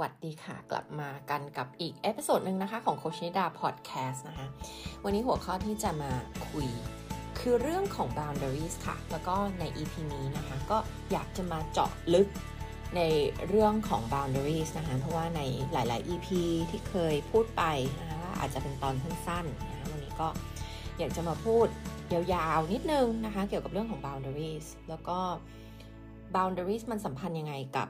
สวัสดีค่ะ กลับมากันกับอีก episode หนึ่งนะคะของโค้ชนิดาพอดแคสต์นะคะ วันนี้หัวข้อที่จะมาคุย คือเรื่องของ boundaries ค่ะ แล้วก็ใน EP นี้นะคะ ก็อยากจะมาเจาะลึกในเรื่องของ boundaries นะคะ เพราะว่าในหลาย ๆ EP ที่เคยพูดไปนะคะอาจจะเป็นตอนสั้น ๆ นะคะวันนี้ก็อยากจะมาพูดยาวๆนิดนึงนะคะ เกี่ยวกับเรื่องของ boundaries แล้วก็ boundaries มันสัมพันธ์ยังไงกับ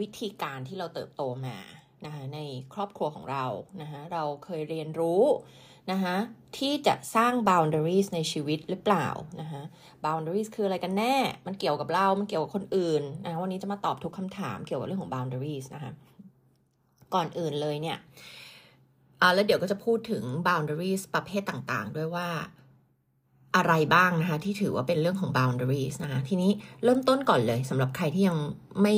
วิธีการที่เราเติบโตมานะคะในครอบครัวของเรานะคะเราเคยเรียนรู้นะคะที่จะสร้าง boundaries ในชีวิตหรือเปล่านะคะ boundaries คืออะไรกันแน่ มันเกี่ยวกับเรา มันเกี่ยวกับคนอื่นนะะวันนี้จะมาตอบทุกคำถามเกี่ยวกับเรื่องของ boundaries นะคะก่อนอื่นเลยเนี่ยอ่าแล้วเดี๋ยวก็จะพูดถึง boundaries ประเภทต่างๆ ด้วยว่า อะไรบ้างนะคะ ที่ถือว่าเป็นเรื่องของ boundaries นะคะทีนี้เริ่มต้นก่อนเลยสำหรับใครที่ยังไม่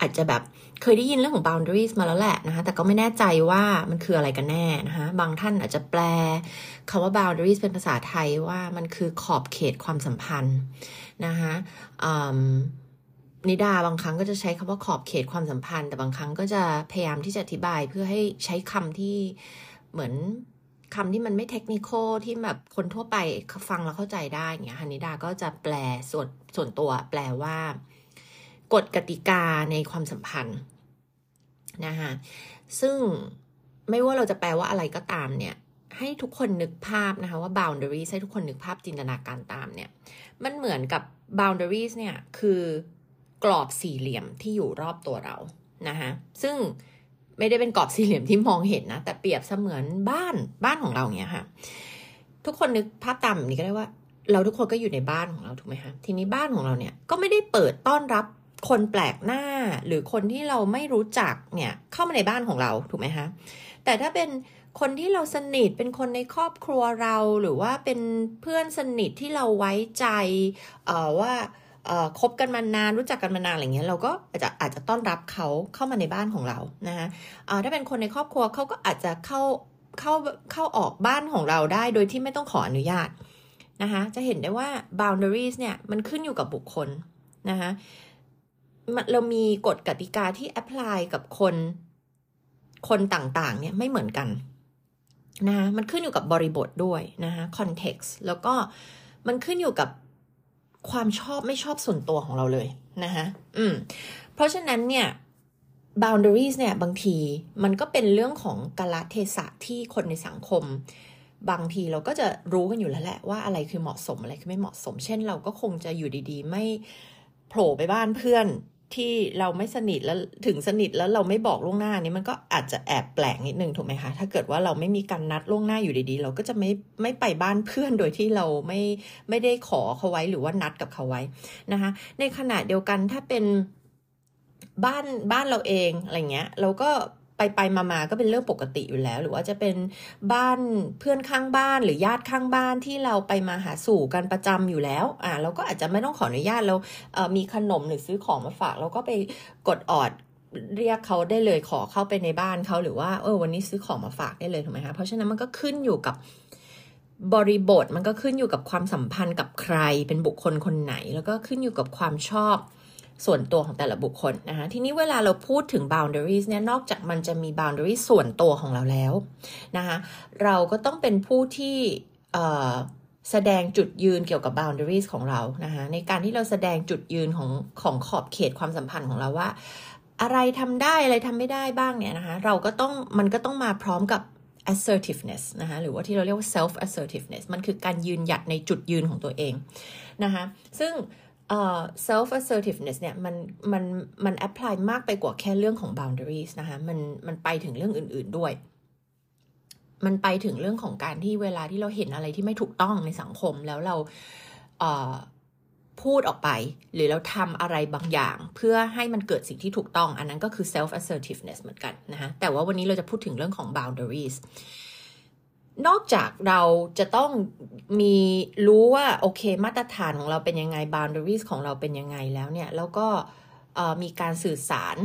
อาจจะแบบเคยได้ยินเรื่องของ boundaries มาแล้วแหละนะคะแต่ก็ไม่แน่ใจว่ามันคืออะไรกันแน่นะคะบางท่านอาจจะแปลคำว่า boundaries เป็นภาษาไทยว่ามันคือขอบเขตความสัมพันธ์นะคะนิดาบางครั้งก็จะใช้คำว่าขอบเขตความสัมพันธ์ แต่บางครั้งก็จะพยายามที่จะอธิบายเพื่อให้ใช้คำที่เหมือน คำที่มันไม่เทคนิคที่แบบคนทั่วไปฟังแล้วเข้าใจได้เงี้ยฮานิดาก็จะแปลส่วนส่วนตัวแปลว่ากฎกติกาในความสัมพันธ์นะคะซึ่งไม่ว่าเราจะแปลว่าอะไรก็ตามเนี่ย ให้ทุกคนนึกภาพนะคะว่า boundaries ให้ทุกคนนึกภาพจินตนาการตามเนี่ย มันเหมือนกับ boundaries เนี่ยคือกรอบสี่เหลี่ยมที่อยู่รอบตัวเรานะคะซึ่ง ไม่ได้เป็นกรอบสี่เหลี่ยมที่มองเห็นนะ แต่เปรียบเสมือนบ้านบ้านของเราเนี่ยค่ะ ทุกคนนึกภาพตามนี้ก็ได้ว่า เราทุกคนก็อยู่ในบ้านของเราถูกไหมคะทีนี้บ้านของเราเนี่ยก็ไม่ได้เปิดต้อนรับคนแปลกหน้าหรือคนที่เราไม่รู้จักเนี่ยเข้ามาในบ้านของเราถูกไหมคะแต่ถ้าเป็นคนที่เราสนิทเป็นคนในครอบครัวเราหรือว่าเป็นเพื่อนสนิทที่เราไว้ใจเอ่อว่า คบกันมานานรู้จักกันมานานอะไรเงี้ยเราก็อาจจะอาจจะต้อนรับเขาเข้ามาในบ้านของเรานะคะถ้าเป็นคนในครอบครัวเขาก็อาจจะเข้าเข้าเข้าออกบ้านของเราได้โดยที่ไม่ต้องขออนุญาตนะคะจะเห็นได้ว่า boundaries เนี่ยมันขึ้นอยู่กับบุคคลนะคะเรามีกฎกติกาที่ apply กับคนคนต่างๆเนี่ยไม่เหมือนกันนะคะมันขึ้นอยู่กับบริบทด้วยนะคะ context แล้วก็มันขึ้นอยู่กับ ความชอบไม่ชอบส่วนตัวของเราเลยนะคะอืม เพราะฉะนั้นเนี่ย boundaries เนี่ยบางทีมันก็เป็นเรื่องของกาลเทศะที่คนในสังคม บางทีเราก็จะรู้กันอยู่แล้วแหละว่าอะไรคือเหมาะสมอะไรคือไม่เหมาะสม เช่นเราก็คงจะอยู่ดีๆ ไม่โผล่ไปบ้านเพื่อน ที่เราไม่สนิทแล้วถึงสนิทแล้วเราไม่บอกล่วงหน้านี้มันก็อาจจะแอบแปลกนิดนึงถูกไหมคะถ้าเกิดว่าเราไม่มีการนัดล่วงหน้าอยู่ดีๆ เราก็จะไม่ไม่ไปบ้านเพื่อนโดยที่เราไม่ไม่ได้ขอเขาไว้หรือว่านัดกับเขาไว้นะคะในขณะเดียวกันถ้าเป็นบ้านบ้านเราเองอะไรเงี้ยเราก็ ไปไปมามาก็เป็นเรื่องปกติอยู่แล้ว หรือว่าจะเป็นบ้านเพื่อนข้างบ้านหรือญาติข้างบ้านที่เราไปมาหาสู่กันประจำอยู่แล้วอ่าเราก็อาจจะไม่ต้องขออนุญาตเราเอ่อมีขนมหรือซื้อของมาฝาก เราก็ไปกดออดเรียกเขาได้เลยขอเข้าไปในบ้านเขาหรือว่าเออวันนี้ซื้อของมาฝากได้เลยถูกไหมคะเพราะฉะนั้นมันก็ขึ้นอยู่กับบริบทมันก็ขึ้นอยู่กับความสัมพันธ์กับใครเป็นบุคคลคนไหน แล้วก็ขึ้นอยู่กับความชอบ ส่วนตัวของแต่ละบุคคลนะคะทีนี้เวลาเราพูดถึง boundaries เนี่ยนอกจากมันจะมี boundaries ส่วนตัวของเราแล้วนะคะเราก็ต้องเป็นผู้ที่แสดงจุดยืนเกี่ยวกับ boundaries ของเรานะคะในการที่เราแสดงจุดยืนของของขอบเขตความสัมพันธ์ของเราว่า อะไรทำได้อะไรทำไม่ได้บ้างเนี่ยนะคะเราก็ต้องมันก็ต้องมาพร้อมกับ assertiveness นะคะหรือว่าที่เราเรียกว่า self assertiveness มันคือการยืนหยัดในจุดยืนของตัวเองนะคะซึ่ง self assertiveness เนี่ยมันมันมัน apply มากไปกว่าแค่เรื่องของ boundaries นะคะมันมันไปถึงเรื่องอื่น ๆด้วย มันไปถึงเรื่องของการที่เวลาที่เราเห็นอะไรที่ไม่ถูกต้องในสังคมแล้วเราเพูดออกไป หรือเราทำอะไรบางอย่าง เพื่อให้มันเกิดสิ่งที่ถูกต้อง อันนั้นก็คือ self assertiveness เหมือนกันนะคะแต่ว่าวันนี้เราจะพูดถึงเรื่องของ boundaries นอกจากเราจะต้องมีรู้ว่าโอเคมาตรฐานของเราเป็นยังไง boundaries ของเราเป็นยังไงแล้วเนี่ย แล้วก็มีการสื่อสาร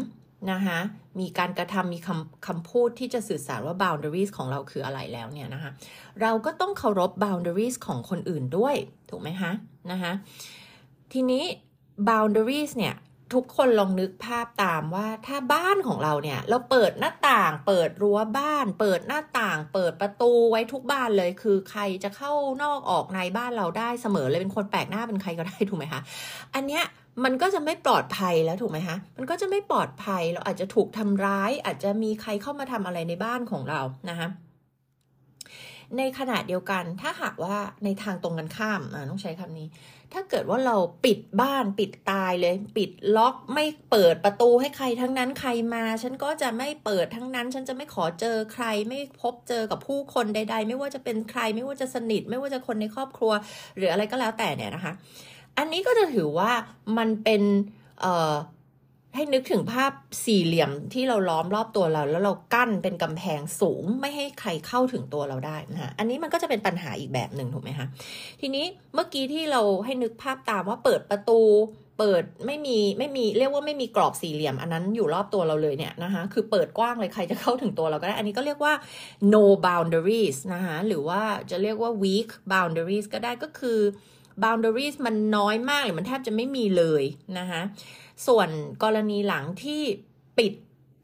นะคะมีการกระทำมีคำคำพูดที่จะสื่อสารว่า boundaries ของเราคืออะไรแล้วเนี่ยนะคะเราก็ต้องเคารพ boundaries ของคนอื่นด้วย ถูกไหมคะนะคะทีนี้ boundaries เนี่ย ทุกคนลองนึกภาพตามว่าถ้าบ้านของเราเนี่ย เราเปิดหน้าต่าง เปิดรั้วบ้าน เปิดหน้าต่าง เปิดประตูไว้ทุกบ้านเลย คือใครจะเข้านอกออกในบ้านเราได้เสมอเลยเป็นคนแปลกหน้าเป็นใครก็ได้ถูกไหมคะอันเนี้ยมันก็จะไม่ปลอดภัยแล้วถูกไหมคะมันก็จะไม่ปลอดภัยเราอาจจะถูกทำร้าย อาจจะมีใครเข้ามาทำอะไรในบ้านของเรานะคะ ในขณะเดียวกันถ้าหากว่าในทางตรงกันข้ามต้องใช้คำนี้ ถ้าเกิดว่าเราปิดบ้านปิดตายเลย ปิดล็อกไม่เปิดประตูให้ใครทั้งนั้นใครมา ฉันก็จะไม่เปิดทั้งนั้น ฉันจะไม่ขอเจอใคร ไม่พบเจอกับผู้คนใด ๆ ไม่ว่าจะเป็นใคร ไม่ว่าจะสนิท ไม่ว่าจะคนในครอบครัว หรืออะไรก็แล้วแต่เนี่ยนะคะ อันนี้ก็จะถือว่ามันเป็นเอ่อ ให้นึกถึงภาพสี่เหลี่ยมที่เราล้อมรอบตัวเรา แล้วเรากั้นเป็นกำแพงสูงไม่ให้ใครเข้าถึงตัวเราได้นะคะอันนี้มันก็จะเป็นปัญหาอีกแบบหนึ่งถูกไหมคะทีนี้เมื่อกี้ที่เราให้นึกภาพตามว่าเปิดประตูเปิดไม่มีไม่มีเรียกว่าไม่มีกรอบสี่เหลี่ยม อันนั้นอยู่รอบตัวเราเลยเนี่ยนะคะคือเปิดกว้างเลยใครจะเข้าถึงตัวเราก็ได้ อันนี้ก็เรียกว่า no boundaries นะคะหรือว่าจะเรียกว่า weak boundaries ก็ได้ก็คือ boundaries มันน้อยมากหรือมันแทบจะไม่มีเลยนะคะ ส่วนกรณีหลังที่ปิด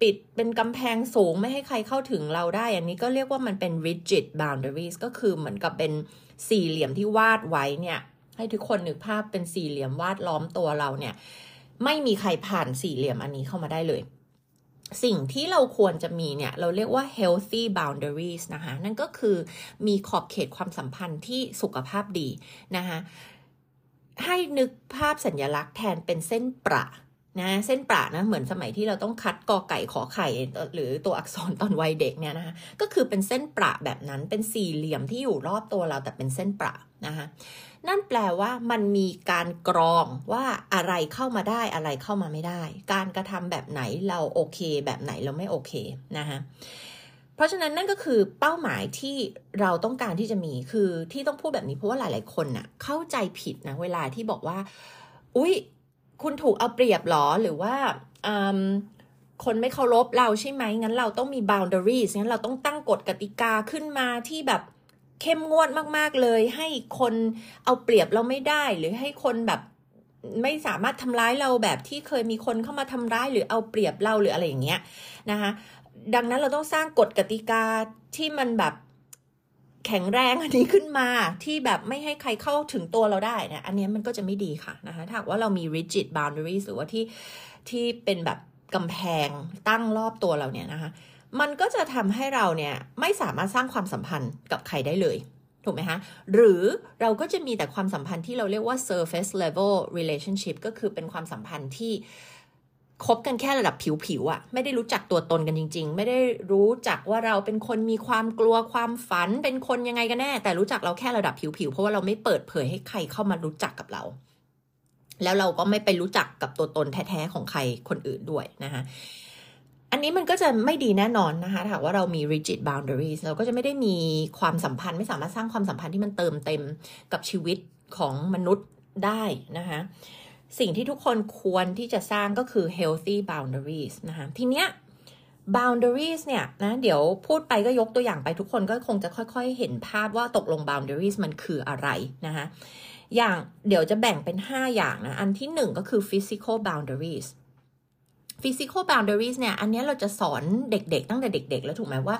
ปิดเป็นกำแพงสูงไม่ให้ใครเข้าถึงเราได้ อันนี้ก็เรียกว่ามันเป็น rigid boundaries ก็คือเหมือนกับเป็นสี่เหลี่ยมที่วาดไว้เนี่ย ให้ทุกคนนึกภาพเป็นสี่เหลี่ยมวาดล้อมตัวเราเนี่ย ไม่มีใครผ่านสี่เหลี่ยมอันนี้เข้ามาได้เลย สิ่งที่เราควรจะมีเนี่ย เราเรียกว่า healthy boundaries นะคะ นั่นก็คือมีขอบเขตความสัมพันธ์ที่สุขภาพดีนะคะให้นึกภาพสัญลักษณ์แทนเป็นเส้นประ นะเส้นประนะเหมือนสมัยที่เราต้องคัดกอไก่ขอไข่หรือตัวอักษรตอนวัยเด็กเนี่ยนะคะก็คือเป็นเส้นประแบบนั้นเป็นสี่เหลี่ยมที่อยู่รอบตัวเราแต่เป็นเส้นประนะคะนั่นแปลว่ามันมีการกรองว่าอะไรเข้ามาได้อะไรเข้ามาไม่ได้ การกระทำแบบไหนเราโอเค แบบไหนเราไม่โอเคนะคะเพราะฉะนั้นนั่นก็คือเป้าหมายที่เราต้องการที่จะมีคือที่ต้องพูดแบบนี้เพราะว่าหลาย ๆ คนน่ะเข้าใจผิดนะเวลาที่บอกว่า อุ๊ย คุณถูกเอาเปรียบหรอหรือว่าคนไม่เคารพเราใช่ไหมงั้นเราต้องมี boundaries งั้นเราต้องตั้งกฎกติกาขึ้นมาที่แบบเข้มงวดมาก ๆ เลย ให้คนเอาเปรียบเราไม่ได้ หรือให้คนแบบไม่สามารถทำร้ายเราแบบที่เคยมีคนเข้ามาทำร้ายหรือเอาเปรียบเราหรืออะไรอย่างเงี้ยนะคะดังนั้นเราต้องสร้างกฎกติกาที่มันแบบ แข็งแรงอันนี้ขึ้นมาที่แบบไม่ให้ใครเข้าถึงตัวเราได้นะอันนี้มันก็จะไม่ดีค่ะนะคะถ้าว่าเรามี rigid boundaries หรือว่าที่ที่เป็นแบบกำแพงตั้งรอบตัวเราเนี่ยนะคะมันก็จะทำให้เราเนี่ยไม่สามารถสร้างความสัมพันธ์กับใครได้เลยถูกไหมคะหรือเราก็จะมีแต่ความสัมพันธ์ที่เราเรียกว่า surface level relationship ก็คือเป็นความสัมพันธ์ที่ คบกันแค่ระดับผิวๆอะ่ะ ไม่ได้รู้จักตัวตนกันจริง ๆ ไม่ได้รู้จักว่าเราเป็นคนมีความกลัวความฝัน เป็นคนยังไงกันแน่ แต่รู้จักเราแค่ระดับผิวๆเพราะว่าเราไม่เปิดเผยให้ใครเข้ามารู้จักกับเรา แล้วเราก็ไม่ไปรู้จักกับตัวตนแท้ๆของใครคนอื่นด้วยนะคะอันนี้มันก็จะไม่ดีแน่นอนนะคะถ้าว่าเรามี rigid boundaries เราก็จะไม่ได้มีความสัมพันธ์ไม่สามารถสร้างความสัมพันธ์ที่มันเติมเต็มกับชีวิตของมนุษย์ได้นะคะ สิ่งที่ทุกคนควรที่จะสร้างก็คือ healthy boundaries นะคะทีเนี้ย boundaries เนี่ยนะเดี๋ยวพูดไปก็ยกตัวอย่างไปทุกคนก็คงจะค่อยๆ เห็นภาพว่าตกลง boundaries มันคืออะไรนะคะอย่างเดี๋ยวจะแบ่งเป็น 5 อย่างนะ อันที่ 1 ก็คือ physical boundaries physical boundaries เนี่ย อันนี้เราจะสอนเด็กๆ ตั้งแต่เด็ก ๆ แล้วถูกไหมว่า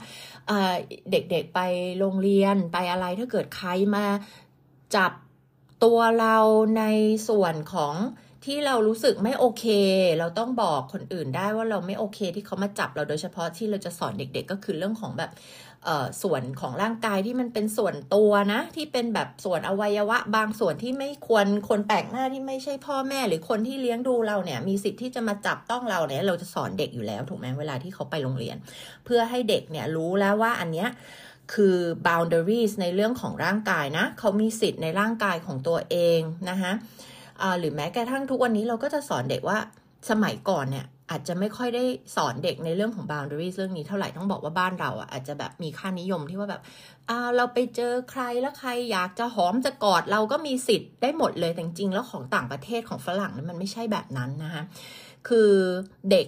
เด็กๆ ไปโรงเรียนไปอะไรถ้าเกิดใครมาจับตัวเราในส่วนของ ที่เรารู้สึกไม่โอเค เราต้องบอกคนอื่นได้ว่าเราไม่โอเค ที่เขามาจับเราโดยเฉพาะที่เราจะสอนเด็ก ๆ ก็คือเรื่องของแบบส่วนของร่างกายที่มันเป็นส่วนตัวนะ ที่เป็นแบบส่วนอวัยวะ บางส่วนที่ไม่ควรคนแปลกหน้าที่ไม่ใช่พ่อแม่ หรือคนที่เลี้ยงดูเราเนี่ย มีสิทธิ์ที่จะมาจับต้องเราเนี่ยเราจะสอนเด็กอยู่แล้วถูกไหมเวลาที่เขาไปโรงเรียน เพื่อให้เด็กเนี่ยรู้แล้วว่าอันเนี้ยคือ boundaries ในเรื่องของร่างกายนะ เขามีสิทธิ์ในร่างกายของตัวเองนะคะ หรือแม้กระทั่งทุกวันนี้เราก็จะสอนเด็กว่าสมัยก่อนเนี่ยอาจจะไม่ค่อยได้สอนเด็กในเรื่องของ boundaries เรื่องนี้เท่าไหร่ต้องบอกว่าบ้านเราอะอาจจะแบบมีค่านิยมที่ว่าแบบเราไปเจอใครแล้วใครอยากจะหอมจะกอดเราก็มีสิทธิ์ได้หมดเลยแต่จริงแล้วของต่างประเทศของฝรั่งนั้นมันไม่ใช่แบบนั้นนะคะคือเด็ก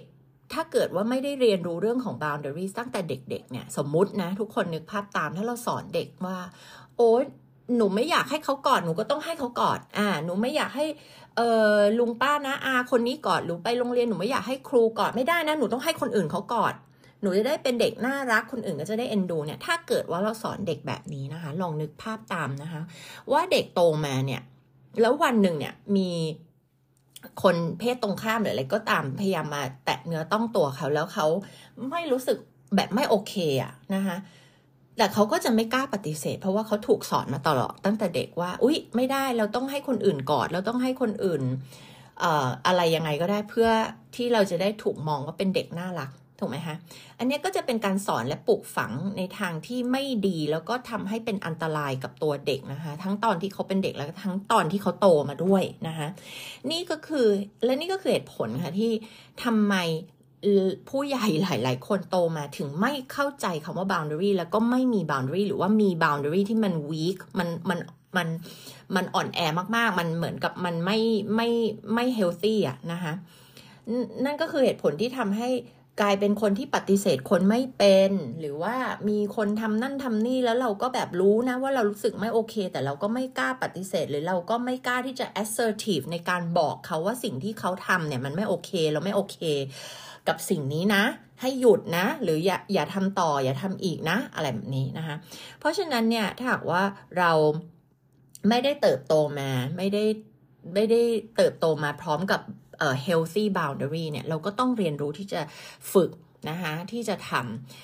ถ้าเกิดว่าไม่ได้เรียนรู้เรื่องของ boundaries ตั้งแต่เด็กๆเนี่ยสมมุตินะทุกคนนึกภาพตามถ้าเราสอนเด็กว่า โอ๊ย หนูไม่อยากให้เขากอดหนูก็ต้องให้เขากอดอ่า หนูไม่อยากให้เออลุงป้านะอาคนนี้กอดหนูไปโรงเรียนหนูไม่อยากให้ครูกอดไม่ได้นะหนูต้องให้คนอื่นเขากอด หนูจะได้เป็นเด็กน่ารักคนอื่นก็จะได้เอ็นดูเนี่ยถ้าเกิดว่าเราสอนเด็กแบบนี้นะคะ ลองนึกภาพตามนะคะ ว่าเด็กโตมาเนี่ยแล้ววันหนึ่งเนี่ยมีคนเพศตรงข้ามหรืออะไรก็ตามพยายามมาแตะเนื้อต้องตัวเขาแล้วเขาไม่รู้สึกแบบไม่โอเคอะนะคะ แต่เขาก็จะไม่กล้าปฏิเสธ เพราะว่าเขาถูกสอนมาตลอดตั้งแต่เด็กว่า อุ๊ย ไม่ได้เราต้องให้คนอื่นกอดเราต้องให้คนอื่นอะไรยังไงก็ได้เพื่อที่เราจะได้ถูกมองว่าเป็นเด็กน่ารักถูกไหมคะ อันนี้ก็จะเป็นการสอนและปลูกฝังในทางที่ไม่ดีแล้วก็ทำให้เป็นอันตรายกับตัวเด็กนะคะ ทั้งตอนที่เขาเป็นเด็กแล้วทั้งตอนที่เขาโตมาด้วยนะคะ นี่ก็คือและนี่ก็คือเหตุผลค่ะที่ทำไม ผู้ใหญ่หลาย ๆ คนโตมาถึงไม่เข้าใจคำว่า boundary แล้วก็ไม่มี boundary หรือว่ามี boundary ที่มัน weak มันมันมันมันอ่อนแอมาก ๆ มันเหมือนกับมันไม่ไม่ไม่ healthy อะนะคะนั่นก็คือเหตุผลที่ทำให้กลายเป็นคนที่ปฏิเสธคนไม่เป็น หรือว่ามีคนทำนั่นทำนี่แล้วเราก็แบบรู้นะว่าเรารู้สึกไม่โอเค แต่เราก็ไม่กล้าปฏิเสธ หรือเราก็ไม่กล้าที่จะ assertive ในการบอกเขาว่าสิ่งที่เขาทำเนี่ยมันไม่โอเค เราไม่โอเค กับสิ่งนี้นะ ให้หยุดนะ หรืออย่าอย่าทำต่ออย่าทำอีกนะ อะไรแบบนี้นะคะ เพราะฉะนั้นเนี่ยถ้าหากว่าเราไม่ได้เติบโตมาไม่ได้ไม่ได้เติบโตมาพร้อมกับเอ่อ healthy boundary เนี่ยเราก็ต้องเรียนรู้ที่จะฝึกนะคะที่จะท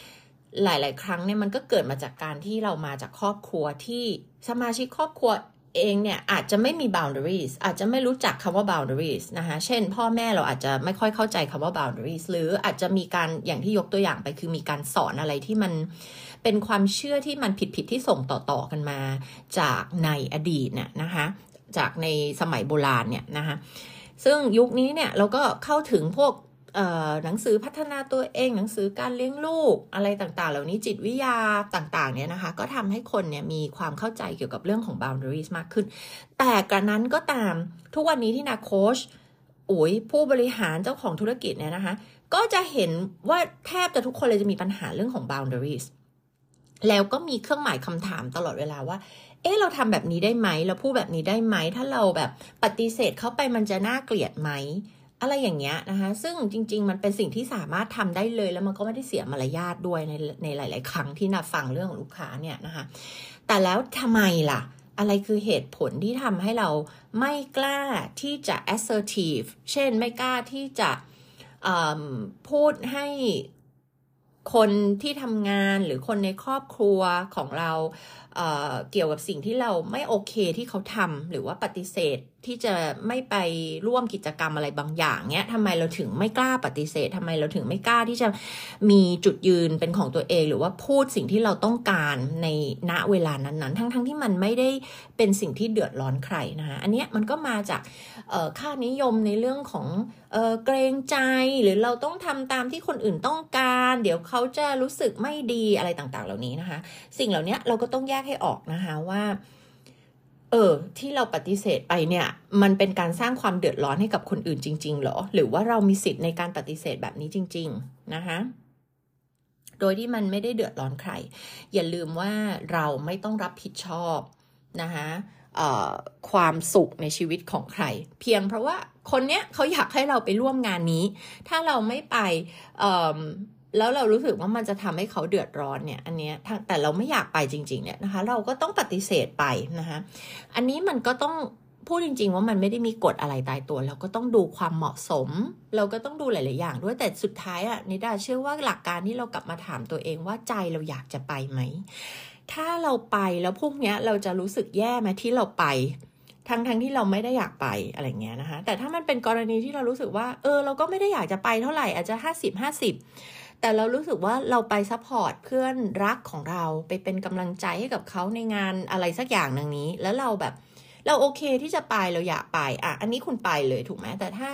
ำหลาย ๆ ครั้งเนี่ยมันก็เกิดมาจากการที่เรามาจากครอบครัวที่สมาชิกครอบครัว เองเนี่ยอาจจะไม่มี boundaries อาจจะไม่รู้จักคำว่า boundaries นะคะเช่น พ่อแม่เราอาจจะไม่ค่อยเข้าใจคำว่า boundaries หรืออาจจะมีการอย่างที่ยกตัวอย่างไป คือมีการสอนอะไรที่มันเป็นความเชื่อที่มันผิดๆที่ส่งต่อๆกันมาจากในอดีตเนี่ยนะคะจากในสมัยโบราณเนี่ยนะคะซึ่งยุคนี้เนี่ยเราก็เข้าถึงพวก หนังสือพัฒนาตัวเอง หนังสือการเลี้ยงลูกอะไรต่างๆ เหล่านี้จิตวิทยาต่างๆเนี่ยนะคะ ก็ทำให้คนเนี่ยมีความเข้าใจเกี่ยวกับเรื่องของ boundaries มากขึ้น แต่กระนั้นก็ตามทุกวันนี้ที่นาโคชอุ๋ยผู้บริหารเจ้าของธุรกิจเนี่ยนะคะ ก็จะเห็นว่าแทบจะทุกคนเลยจะมีปัญหาเรื่องของ boundaries แล้วก็มีเครื่องหมายคำถามตลอดเวลาว่า เอ๊ะเราทำแบบนี้ได้ไหม เราพูดแบบนี้ได้ไหม ถ้าเราแบบปฏิเสธเข้าไปมันจะน่าเกลียดไหม อะไรอย่างเงี้ยนะคะซึ่งจริง ๆ มันเป็นสิ่งที่สามารถทำได้เลย แล้วมันก็ไม่ได้เสียมารยาทด้วยในในหลาย ๆ ครั้งที่นาฟังเรื่องของลูกค้าเนี่ยนะคะแต่แล้วทำไมล่ะ อะไรคือเหตุผลที่ทำให้เราไม่กล้าที่จะ assertive เช่นไม่กล้าที่จะพูดให้ คนที่ทำงานหรือคนในครอบครัวของเราเเกี่ยวกับสิ่งที่เราไม่โอเคที่เขาทำหรือว่าปฏิเสธที่จะไม่ไปร่วมกิจกรรมอะไรบางอย่างเนี้ยทำไมเราถึงไม่กล้าปฏิเสธทำไมเราถึงไม่กล้าที่จะมีจุดยืนเป็นของตัวเอง หรือว่าพูดสิ่งที่เราต้องการในณเวลานั้นๆ ทั้งๆทที่มันไม่ได้เป็นสิ่งที่เดือดร้อนใครนะคะอันเนี้ยมันก็มาจาก ค่านิยมในเรื่องของเเกรงใจหรือเราต้องทำตามที่คนอื่นต้องการ เดี๋ยวเขาจะรู้สึกไม่ดีอะไรต่างๆ เหล่านี้นะคะ สิ่งเหล่านี้เราก็ต้องแยกให้ออกนะคะว่าเออที่เราปฏิเสธไปเนี่ยมันเป็นการสร้างความเดือดร้อนให้กับคนอื่นจริง ๆ หรอ หรือว่าเรามีสิทธิ์ในการปฏิเสธแบบนี้จริง ๆ นะคะโดยที่มันไม่ได้เดือดร้อนใคร อย่าลืมว่าเราไม่ต้องรับผิดชอบนะคะ ความสุขในชีวิตของใคร เพียงเพราะว่าคนเนี้ยเขาอยากให้เราไปร่วมงานนี้ ถ้าเราไม่ไปแล้วเรารู้สึกว่ามันจะทำให้เขาเดือดร้อนเนี่ย อันเนี้ยแต่เราไม่อยากไปจริง ๆ เนี่ยนะคะ เราก็ต้องปฏิเสธไปนะคะ อันนี้มันก็ต้องพูดจริง ๆ ว่ามันไม่ได้มีกฎอะไรตายตัว เราก็ต้องดูความเหมาะสม เราก็ต้องดูหลาย ๆ อย่าง ด้วยแต่สุดท้ายอะนิดาเชื่อว่าหลักการที่เรากลับมาถามตัวเองว่าใจเราอยากจะไปไหม ถ้าเราไปแล้วพวกเนี้ยเราจะรู้สึกแย่ไหมที่เราไป ทั้งทั้งที่เราไม่ได้อยากไปอะไรเงี้ยนะคะ แต่ถ้ามันเป็นกรณีที่เรารู้สึกว่า เออ เราก็ไม่ได้อยากจะไปเท่าไหร่อาจจะห้าสิบห้าสิบแต่เรารู้สึกว่าเราไป support เพื่อนรักของเราไปเป็นกำลังใจให้กับเขาในงานอะไรสักอย่างหนึ่งนี้ แล้วเราแบบ เราโอเคที่จะไปเราอยากไปอะอันนี้คุณไปเลยถูกไหมแต่ถ้า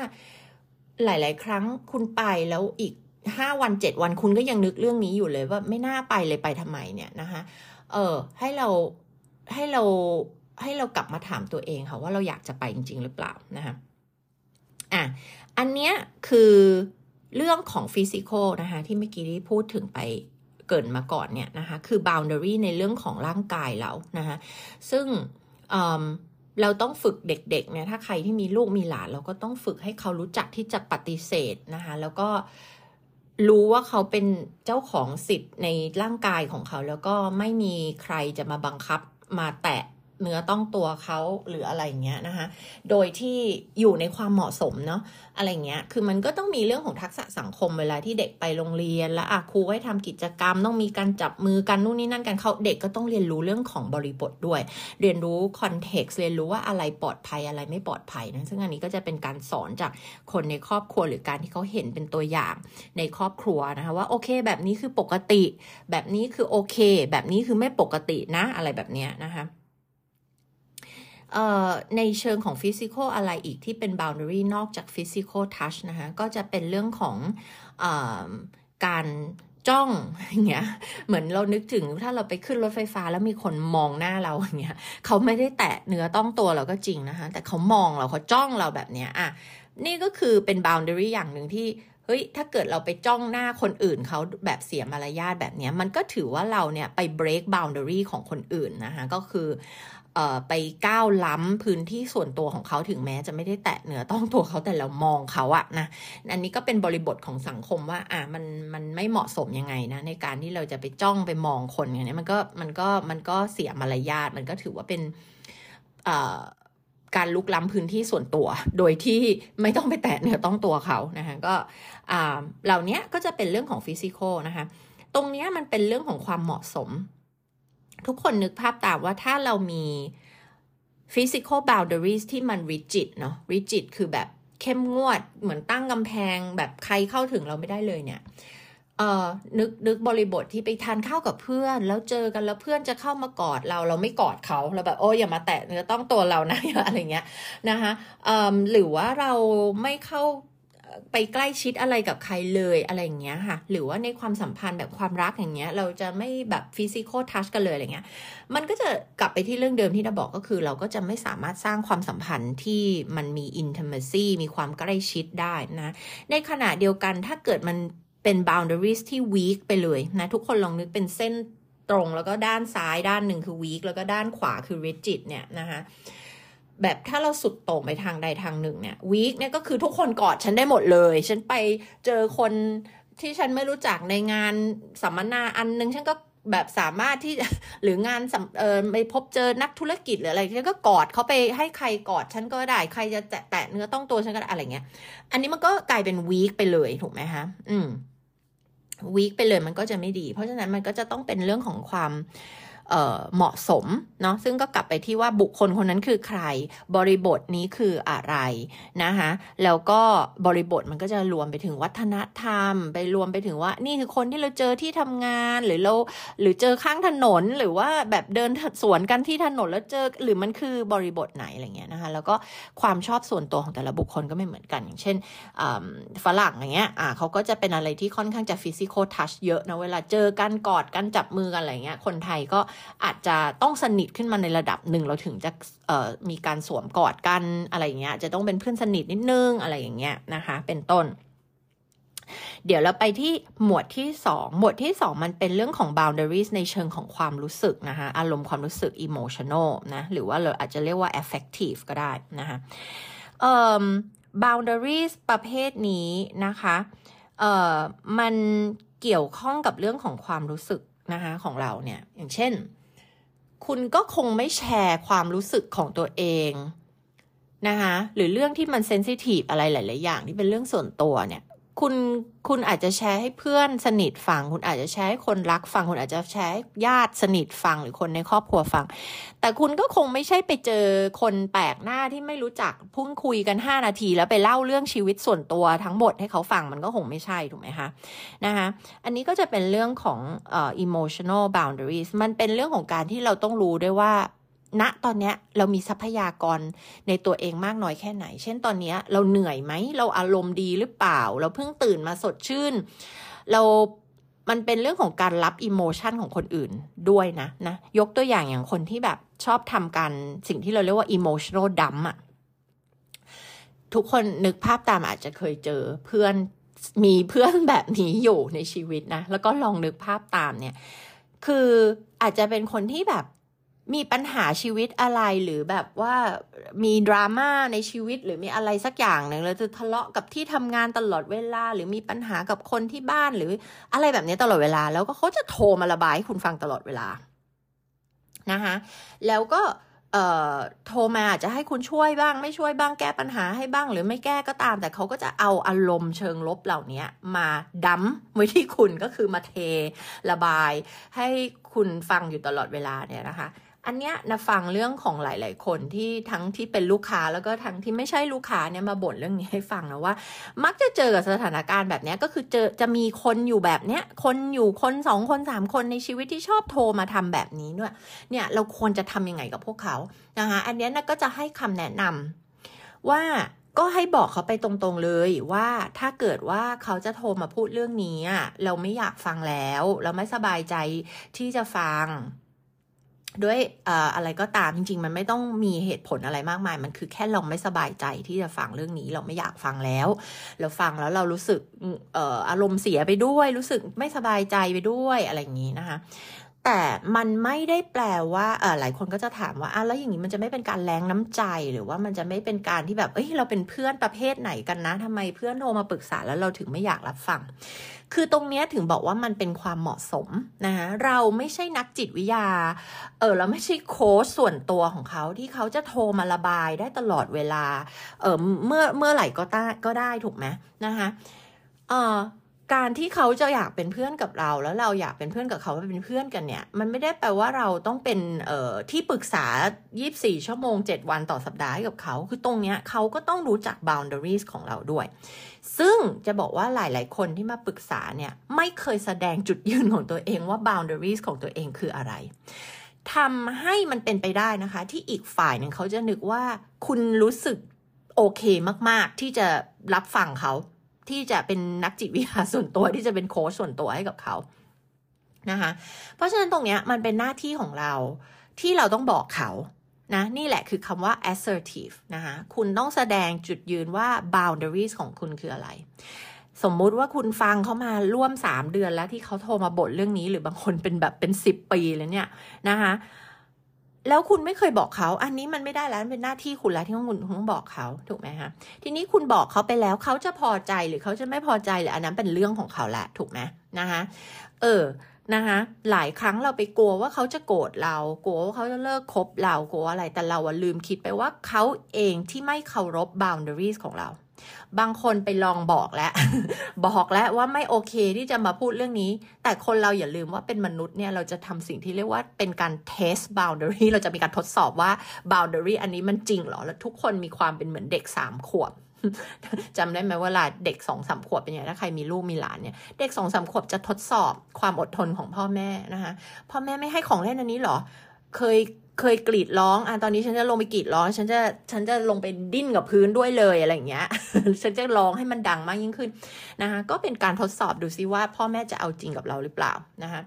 หลาย ๆ ครั้งคุณไปแล้วอีกห้าวันเจ็ดวันคุณก็ยังนึกเรื่องนี้อยู่เลยว่าไม่น่าไปเลยไปทำไมเนี่ยนะคะ เออให้เราให้เราให้เรากลับมาถามตัวเองค่ะว่าเราอยากจะไปจริง ๆ หรือเปล่านะคะอะอันเนี้ยคือเรื่องของฟิสิกอลนะคะที่เมื่อกี้ที่พูดถึงไปเกิดมาก่อนเนี่ยนะคะคือ boundary ในเรื่องของร่างกายเรานะคะซึ่งเราต้องฝึกเด็กๆเนี่ยถ้าใครที่มีลูกมีหลาน เราก็ต้องฝึกให้เขารู้จักที่จะปฏิเสธนะคะแล้วก็ รู้ว่าเขาเป็นเจ้าของสิทธิ์ในร่างกายของเขา แล้วก็ไม่มีใครจะมาบังคับมาแตะ เนื้อต้องตัวเขาหรืออะไรเงี้ยนะคะ โดยที่อยู่ในความเหมาะสมเนาะอะไรเงี้ย คือมันก็ต้องมีเรื่องของทักษะสังคมเวลาที่เด็กไปโรงเรียน แล้วอะครูให้ทำกิจกรรม ต้องมีการจับมือกันนู่นนี่นั่นกันเขาเด็กก็ต้องเรียนรู้เรื่องของบริบทด้วย เรียนรู้คอนเท็กซ์เรียนรู้ว่าอะไรปลอดภัยอะไรไม่ปลอดภัยนะซึ่งอันนี้ก็จะเป็นการสอนจากคนในครอบครัวหรือการที่เขาเห็นเป็นตัวอย่างในครอบครัวนะคะว่าโอเค แบบนี้คือปกติ แบบนี้คือโอเค แบบนี้คือไม่ปกตินะอะไรแบบเนี้ยนะคะ ในเชิงของ physical อะไรอีกที่เป็น boundary นอกจาก physical touch นะคะก็จะเป็นเรื่องของการจ้องอย่างเงี้ยเหมือนเรานึกถึงถ้าเราไปขึ้นรถไฟฟ้าแล้วมีคนมองหน้าเราอย่างเงี้ยเขาไม่ได้แตะเนื้อต้องตัวเราก็จริงนะคะแต่เขามองเราเขาจ้องเราแบบเนี้ยอะนี่ก็คือเป็น boundary อย่างหนึ่งที่เฮ้ยถ้าเกิดเราไปจ้องหน้าคนอื่นเขาแบบเสียมารยาทแบบนี้มันก็ถือว่าเราเนี่ยไป break boundary ของคนอื่นนะคะก็คือ ไปก้าวล้ำพื้นที่ส่วนตัวของเขาถึงแม้จะไม่ได้แตะเหนือต้องตัวเขาแต่เรามองเขาอะนะอันนี้ก็เป็นบริบทของสังคมว่า อะมันมันไม่เหมาะสมยังไงนะในการที่เราจะไปจ้องไปมองคนอย่างนี้มันก็มันก็มันก็เสียมารยาทมันก็ถือว่าเป็นการลุกล้ำพื้นที่ส่วนตัว โดยที่ไม่ต้องไปแตะเนื้อต้องตัวเขานะคะก็เหล่านี้ก็จะเป็นเรื่องของฟิสิกอลนะคะตรงนี้มันเป็นเรื่องของความเหมาะสม ทุกคนนึกภาพตามว่าถ้าเรามี physical boundaries ที่มัน rigid เนาะ rigid คือแบบเข้มงวดเหมือนตั้งกำแพงแบบใครเข้าถึงเราไม่ได้เลยเนี่ยเอ่อนึกนึกบริบทที่ไปทานข้าวกับเพื่อน แล้วเจอกันแล้วเพื่อนจะเข้ามากอดเราเราไม่กอดเขาเราแบบโอ้ยอย่ามาแตะเนื้อต้องตัวเรานะอะไรเงี้ยนะคะหรือว่าเราไม่เข้า ไปใกล้ชิดอะไรกับใครเลยอะไรอย่างเงี้ยค่ะ หรือว่าในความสัมพันธ์แบบความรักอย่างเงี้ย เราจะไม่แบบ physical touch กันเลยอะไรเงี้ย มันก็จะกลับไปที่เรื่องเดิมที่เราบอกก็คือ เราก็จะไม่สามารถสร้างความสัมพันธ์ที่มันมี intimacy มีความใกล้ชิดได้นะ ในขณะเดียวกันถ้าเกิดมันเป็น boundaries ที่ weak ไปเลยนะ ทุกคนลองนึกเป็นเส้นตรงแล้วก็ด้านซ้ายด้านหนึ่งคือ weak แล้วก็ด้านขวาคือ rigid เนี่ยนะคะ แบบถ้าเราสุดโต่งไปทางใดทางหนึ่งเนี่ยวีคเนี่ยก็คือทุกคนกอดฉันได้หมดเลย ฉันไปเจอคนที่ฉันไม่รู้จักในงานสัมมนาอันนึงฉันก็แบบสามารถที่หรืองานเออไปพบเจอนักธุรกิจหรืออะไรฉันก็กอดเขาไปให้ใครกอดฉันก็ได้ใครจะแตะแตะเนื้อต้องตัวฉันก็อะไรเงี้ย อันนี้มันก็กลายเป็นวีคไปเลยถูกไหมคะอืมวีคไปเลยมันก็จะไม่ดี เพราะฉะนั้นมันก็จะต้องเป็นเรื่องของความ เหมาะสมเนาะซึ่งก็กลับไปที่ว่าบุคคลคนนั้นคือใคร บริบทนี้คืออะไรนะคะแล้วก็บริบทมันก็จะรวมไปถึงวัฒนธรรม ไปรวมไปถึงว่านี่คือคนที่เราเจอที่ทำงานหรือเราหรือเจอข้างถนนหรือว่าแบบเดินสวนกันที่ถนนแล้วเจอหรือมันคือบริบทไหนอะไรเงี้ยนะคะแล้วก็ความชอบส่วนตัวของแต่ละบุคคลก็ไม่เหมือนกันอย่างเช่นฝรั่งอย่างเงี้ยอ่าเขาก็จะเป็นอะไรที่ค่อนข้างจะฟิสิกอลทัชเยอะนะเวลาเจอกันกอดกันจับมือกันอะไรเงี้ยคนไทยก็อาจจะต้องสนิทขึ้นมาในระดับหนึ่งเราถึงจะมีการสวมกอดกันอะไรอย่างเงี้ยจะต้องเป็นเพื่อนสนิทนิดนึงอะไรอย่างเงี้ยนะคะ เป็นต้น เดี๋ยวเราไปที่หมวดที่ 2 หมวดที่ 2 มันเป็นเรื่องของ boundaries ในเชิงของความรู้สึกนะคะอารมณ์ความรู้สึก emotional นะหรือว่าเราอาจจะเรียกว่า affective ก็ได้นะคะเอ่อ boundaries ประเภทนี้นะคะเอ่อมันเกี่ยวข้องกับเรื่องของความรู้สึก นะคะของเราเนี่ย อย่างเช่น คุณก็คงไม่แชร์ความรู้สึกของตัวเองนะคะหรือเรื่องที่มันเซนซิทีฟอะไรหลาย ๆ อย่างที่เป็นเรื่องส่วนตัวเนี่ย คุณคุณอาจจะแชร์ให้เพื่อนสนิทฟัง คุณอาจจะแชร์ให้คนรักฟัง คุณอาจจะแชร์ญาติสนิทฟังหรือคนในครอบครัวฟัง แต่คุณก็คงไม่ใช่ไปเจอคนแปลกหน้าที่ไม่รู้จักพุ่งคุยกัน 5 นาที แล้วไปเล่าเรื่องชีวิตส่วนตัวทั้งหมดให้เขาฟังมันก็คงไม่ใช่ถูกไหมคะนะคะอันนี้ก็จะเป็นเรื่องของเอ่อ emotional boundaries มันเป็นเรื่องของการที่เราต้องรู้ด้วยว่า ณตอนนี้เรามีทรัพยากรในตัวเองมากน้อยแค่ไหน เช่นตอนนี้เราเหนื่อยไหม เราอารมณ์ดีหรือเปล่า เราเพิ่งตื่นมาสดชื่น เรามันเป็นเรื่องของการรับอิโมชันของคนอื่นด้วยนะนะ ยกตัวอย่างอย่างคนที่แบบชอบทำการสิ่งที่เราเรียกว่า emotional dump อะทุกคนนึกภาพตามอาจจะเคยเจอเพื่อนมีเพื่อนแบบนี้อยู่ในชีวิตนะ แล้วก็ลองนึกภาพตามเนี่ย คืออาจจะเป็นคนที่แบบ มีปัญหาชีวิตอะไรหรือแบบว่ามีดราม่าในชีวิตหรือมีอะไรสักอย่างหนึ่งแล้วจะทะเลาะกับที่ทำงานตลอดเวลา หรือมีปัญหากับคนที่บ้านหรืออะไรแบบนี้ตลอดเวลา แล้วก็เขาจะโทรมาระบายให้คุณฟังตลอดเวลานะคะแล้วก็เอ่อโทรมาอาจจะให้คุณช่วยบ้าง ไม่ช่วยบ้างแก้ปัญหาให้บ้าง หรือไม่แก้ก็ตาม แต่เขาก็จะเอาอารมณ์เชิงลบเหล่านี้มาดั้มไว้ที่คุณก็คือมาเทระบายให้คุณฟังอยู่ตลอดเวลาเนี่ยนะคะ อันเนี้ยนะฟังเรื่องของหลาย ๆ คนที่ทั้งที่เป็นลูกค้าแล้วก็ทั้งที่ไม่ใช่ลูกค้าเนี่ยมาบ่นเรื่องนี้ให้ฟังนะว่า มักจะเจอกับสถานการณ์แบบนี้ก็คือเจอจะมีคนอยู่แบบเนี้ยคนอยู่คนสองคนสามคนในชีวิตที่ชอบโทรมาทำแบบนี้ด้วยเนี่ยเราควรจะทำยังไงกับพวกเขานะคะอันนี้นะก็จะให้คำแนะนำว่าก็ให้บอกเขาไปตรงๆเลยว่าถ้าเกิดว่าเขาจะโทรมาพูดเรื่องนี้เราไม่อยากฟังแล้ว เราไม่สบายใจที่จะฟัง ด้วยอะไรก็ตามจริง ๆ มันไม่ต้องมีเหตุผลอะไรมากมาย มันคือแค่เราไม่สบายใจที่จะฟังเรื่องนี้เราไม่อยากฟังแล้วเราฟังแล้วเรารู้สึกอารมณ์เสียไปด้วย รู้สึกไม่สบายใจไปด้วยอะไรอย่างนี้นะคะ แต่มันไม่ได้แปลว่าเออหลายคนก็จะถามว่าอะแล้วอย่างนี้มันจะไม่เป็นการแรงน้ำใจหรือว่ามันจะไม่เป็นการที่แบบเอ้ยเราเป็นเพื่อนประเภทไหนกันนะทำไมเพื่อนโทรมาปรึกษาแล้วเราถึงไม่อยากรับฟัง คือตรงนี้ถึงบอกว่ามันเป็นความเหมาะสมนะคะเราไม่ใช่นักจิตวิทยา เออเราไม่ใช่โค้ชส่วนตัวของเขาที่เขาจะโทรมาระบายได้ตลอดเวลา เออเมื่อเมื่อไหร่ก็ได้ก็ได้ถูกไหมนะคะเออ การที่เขาจะอยากเป็นเพื่อนกับเรา แล้วเราอยากเป็นเพื่อนกับเขาเป็นเพื่อนกันเนี่ย มันไม่ได้แปลว่าเราต้องเป็นเอ่อที่ปรึกษา 24 ชั่วโมง 7 วันต่อสัปดาห์ให้กับเขา คือตรงเนี้ยเขาก็ต้องรู้จัก boundaries ของเราด้วย ซึ่งจะบอกว่าหลาย ๆ คนที่มาปรึกษาเนี่ย ไม่เคยแสดงจุดยืนของตัวเองว่า boundaries ของตัวเองคืออะไรทำให้มันเป็นไปได้นะคะ ที่อีกฝ่ายหนึ่งเขาจะนึกว่าคุณรู้สึกโอเคมาก ๆ ที่จะรับฟังเขา ที่จะเป็นนักจิตวิทยาส่วนตัวที่จะเป็นโค้ชส่วนตัวให้กับเขานะคะเพราะฉะนั้นตรงเนี้ยมันเป็นหน้าที่ของเราที่เราต้องบอกเขานะนี่แหละคือคำว่า assertive นะคะคุณต้องแสดงจุดยืนว่า boundaries ของคุณคืออะไร สมมุติว่าคุณฟังเขามาร่วม 3 เดือนแล้วที่เขาโทรมาบ่นเรื่องนี้ หรือบางคนเป็นแบบเป็น 10 ปีเลยเนี่ยนะคะ แล้วคุณไม่เคยบอกเขา อันนี้มันไม่ได้แล้วเป็นหน้าที่คุณแล้วที่คุณต้องบอกเขาถูกไหมคะทีนี้คุณบอกเขาไปแล้วเขาจะพอใจหรือเขาจะไม่พอใจหรืออันนั้นเป็นเรื่องของเขาแหละถูกไหมนะคะเออนะคะหลายครั้งเราไปกลัวว่าเขาจะโกรธเรา กลัวว่าเขาจะเลิกคบเรากลัวอะไรแต่เราลืมคิดไปว่าเขาเองที่ไม่เคารพ boundaries ของเรา บางคนไปลองบอกแล้ว บอกแล้วว่าไม่โอเคที่จะมาพูดเรื่องนี้ แต่คนเราอย่าลืมว่าเป็นมนุษย์เนี่ยเราจะทำสิ่งที่เรียกว่าเป็นการ test boundary เราจะมีการทดสอบว่า boundary อันนี้มันจริงหรอ แล้วทุกคนมีความเป็นเหมือนเด็กสามขวบจำได้ไหมเวลาเด็กสองสามขวบเป็นยังไงถ้าใครมีลูกมีหลานเนี่ยเด็กสองสามขวบจะทดสอบความอดทนของพ่อแม่นะคะพ่อแม่ไม่ให้ของเล่นอันนี้หรอ เคยเคยกรีดร้องอะตอนนี้ฉันจะลงไปกรีดร้อง ฉันจะฉันจะลงไปดิ้นกับพื้นด้วยเลยอะไรอย่างเงี้ย ฉันจะร้องให้มันดังมากยิ่งขึ้นนะคะก็เป็นการทดสอบดูซิว่าพ่อแม่จะเอาจริงกับเราหรือเปล่านะคะ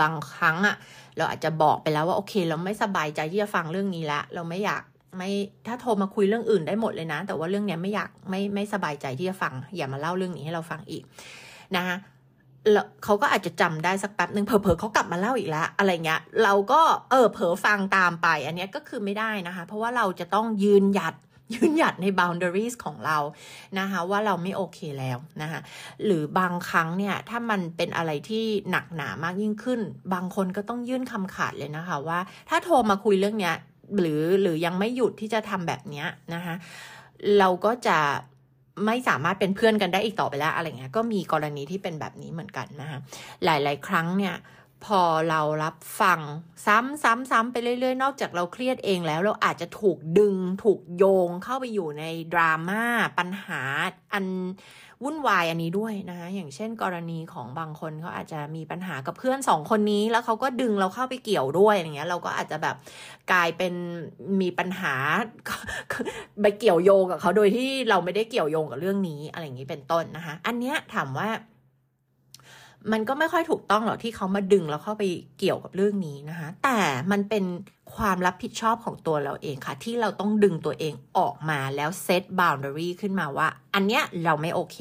บางครั้งอะเราอาจจะบอกไปแล้วว่าโอเค เราไม่สบายใจที่จะฟังเรื่องนี้ละ เราไม่อยากไม่ถ้าโทรมาคุยเรื่องอื่นได้หมดเลยนะ แต่ว่าเรื่องนี้ไม่อยากไม่ไม่สบายใจที่จะฟัง อย่ามาเล่าเรื่องนี้ให้เราฟังอีกนะคะ เขาก็อาจจะจำได้สักแป๊บหนึ่งเผลอๆเขากลับมาเล่าอีกแล้วอะไรเงี้ยเราก็เออเผลอฟังตามไป อันนี้ก็คือไม่ได้นะคะ เพราะว่าเราจะต้องยืนหยัดยืนหยัดใน boundaries ของเรานะคะว่าเราไม่โอเคแล้วนะคะหรือบางครั้งเนี่ยถ้ามันเป็นอะไรที่หนักหนามากยิ่งขึ้น บางคนก็ต้องยื่นคำขาดเลยนะคะว่า ถ้าโทรมาคุยเรื่องเนี้ยหรือหรือยังไม่หยุดที่จะทำแบบเนี้ยนะคะเราก็จะ ไม่สามารถเป็นเพื่อนกันได้อีกต่อไปแล้วอะไรเงี้ย ก็มีกรณีที่เป็นแบบนี้เหมือนกันนะคะหลาย ๆ ครั้งเนี่ยพอเรารับฟังซ้ำๆๆไปเรื่อยๆ นอกจากเราเครียดเองแล้ว เราอาจจะถูกดึงถูกโยงเข้าไปอยู่ในดราม่าปัญหาอัน วุ่นวายอันนี้ด้วยนะคะอย่างเช่นกรณีของบางคนเขาอาจจะมีปัญหากับเพื่อนสองคนนี้ แล้วเขาก็ดึงเราเข้าไปเกี่ยวด้วยอย่างเงี้ย เราก็อาจจะแบบกลายเป็นมีปัญหาไปเกี่ยวโยงกับเขาโดยที่เราไม่ได้เกี่ยวโยงกับเรื่องนี้อะไรอย่างนี้เป็นต้นนะคะอันเนี้ยถามว่ามันก็ไม่ค่อยถูกต้องหรอกที่เขามาดึงแล้วเข้าไปเกี่ยวกับเรื่องนี้นะคะแต่มันเป็น ความรับผิดชอบของตัวเราเองค่ะ ที่เราต้องดึงตัวเองออกมาแล้วเซตบ o ว n d a r y ขึ้นมาว่า อันเนี้ยเราไม่โอเค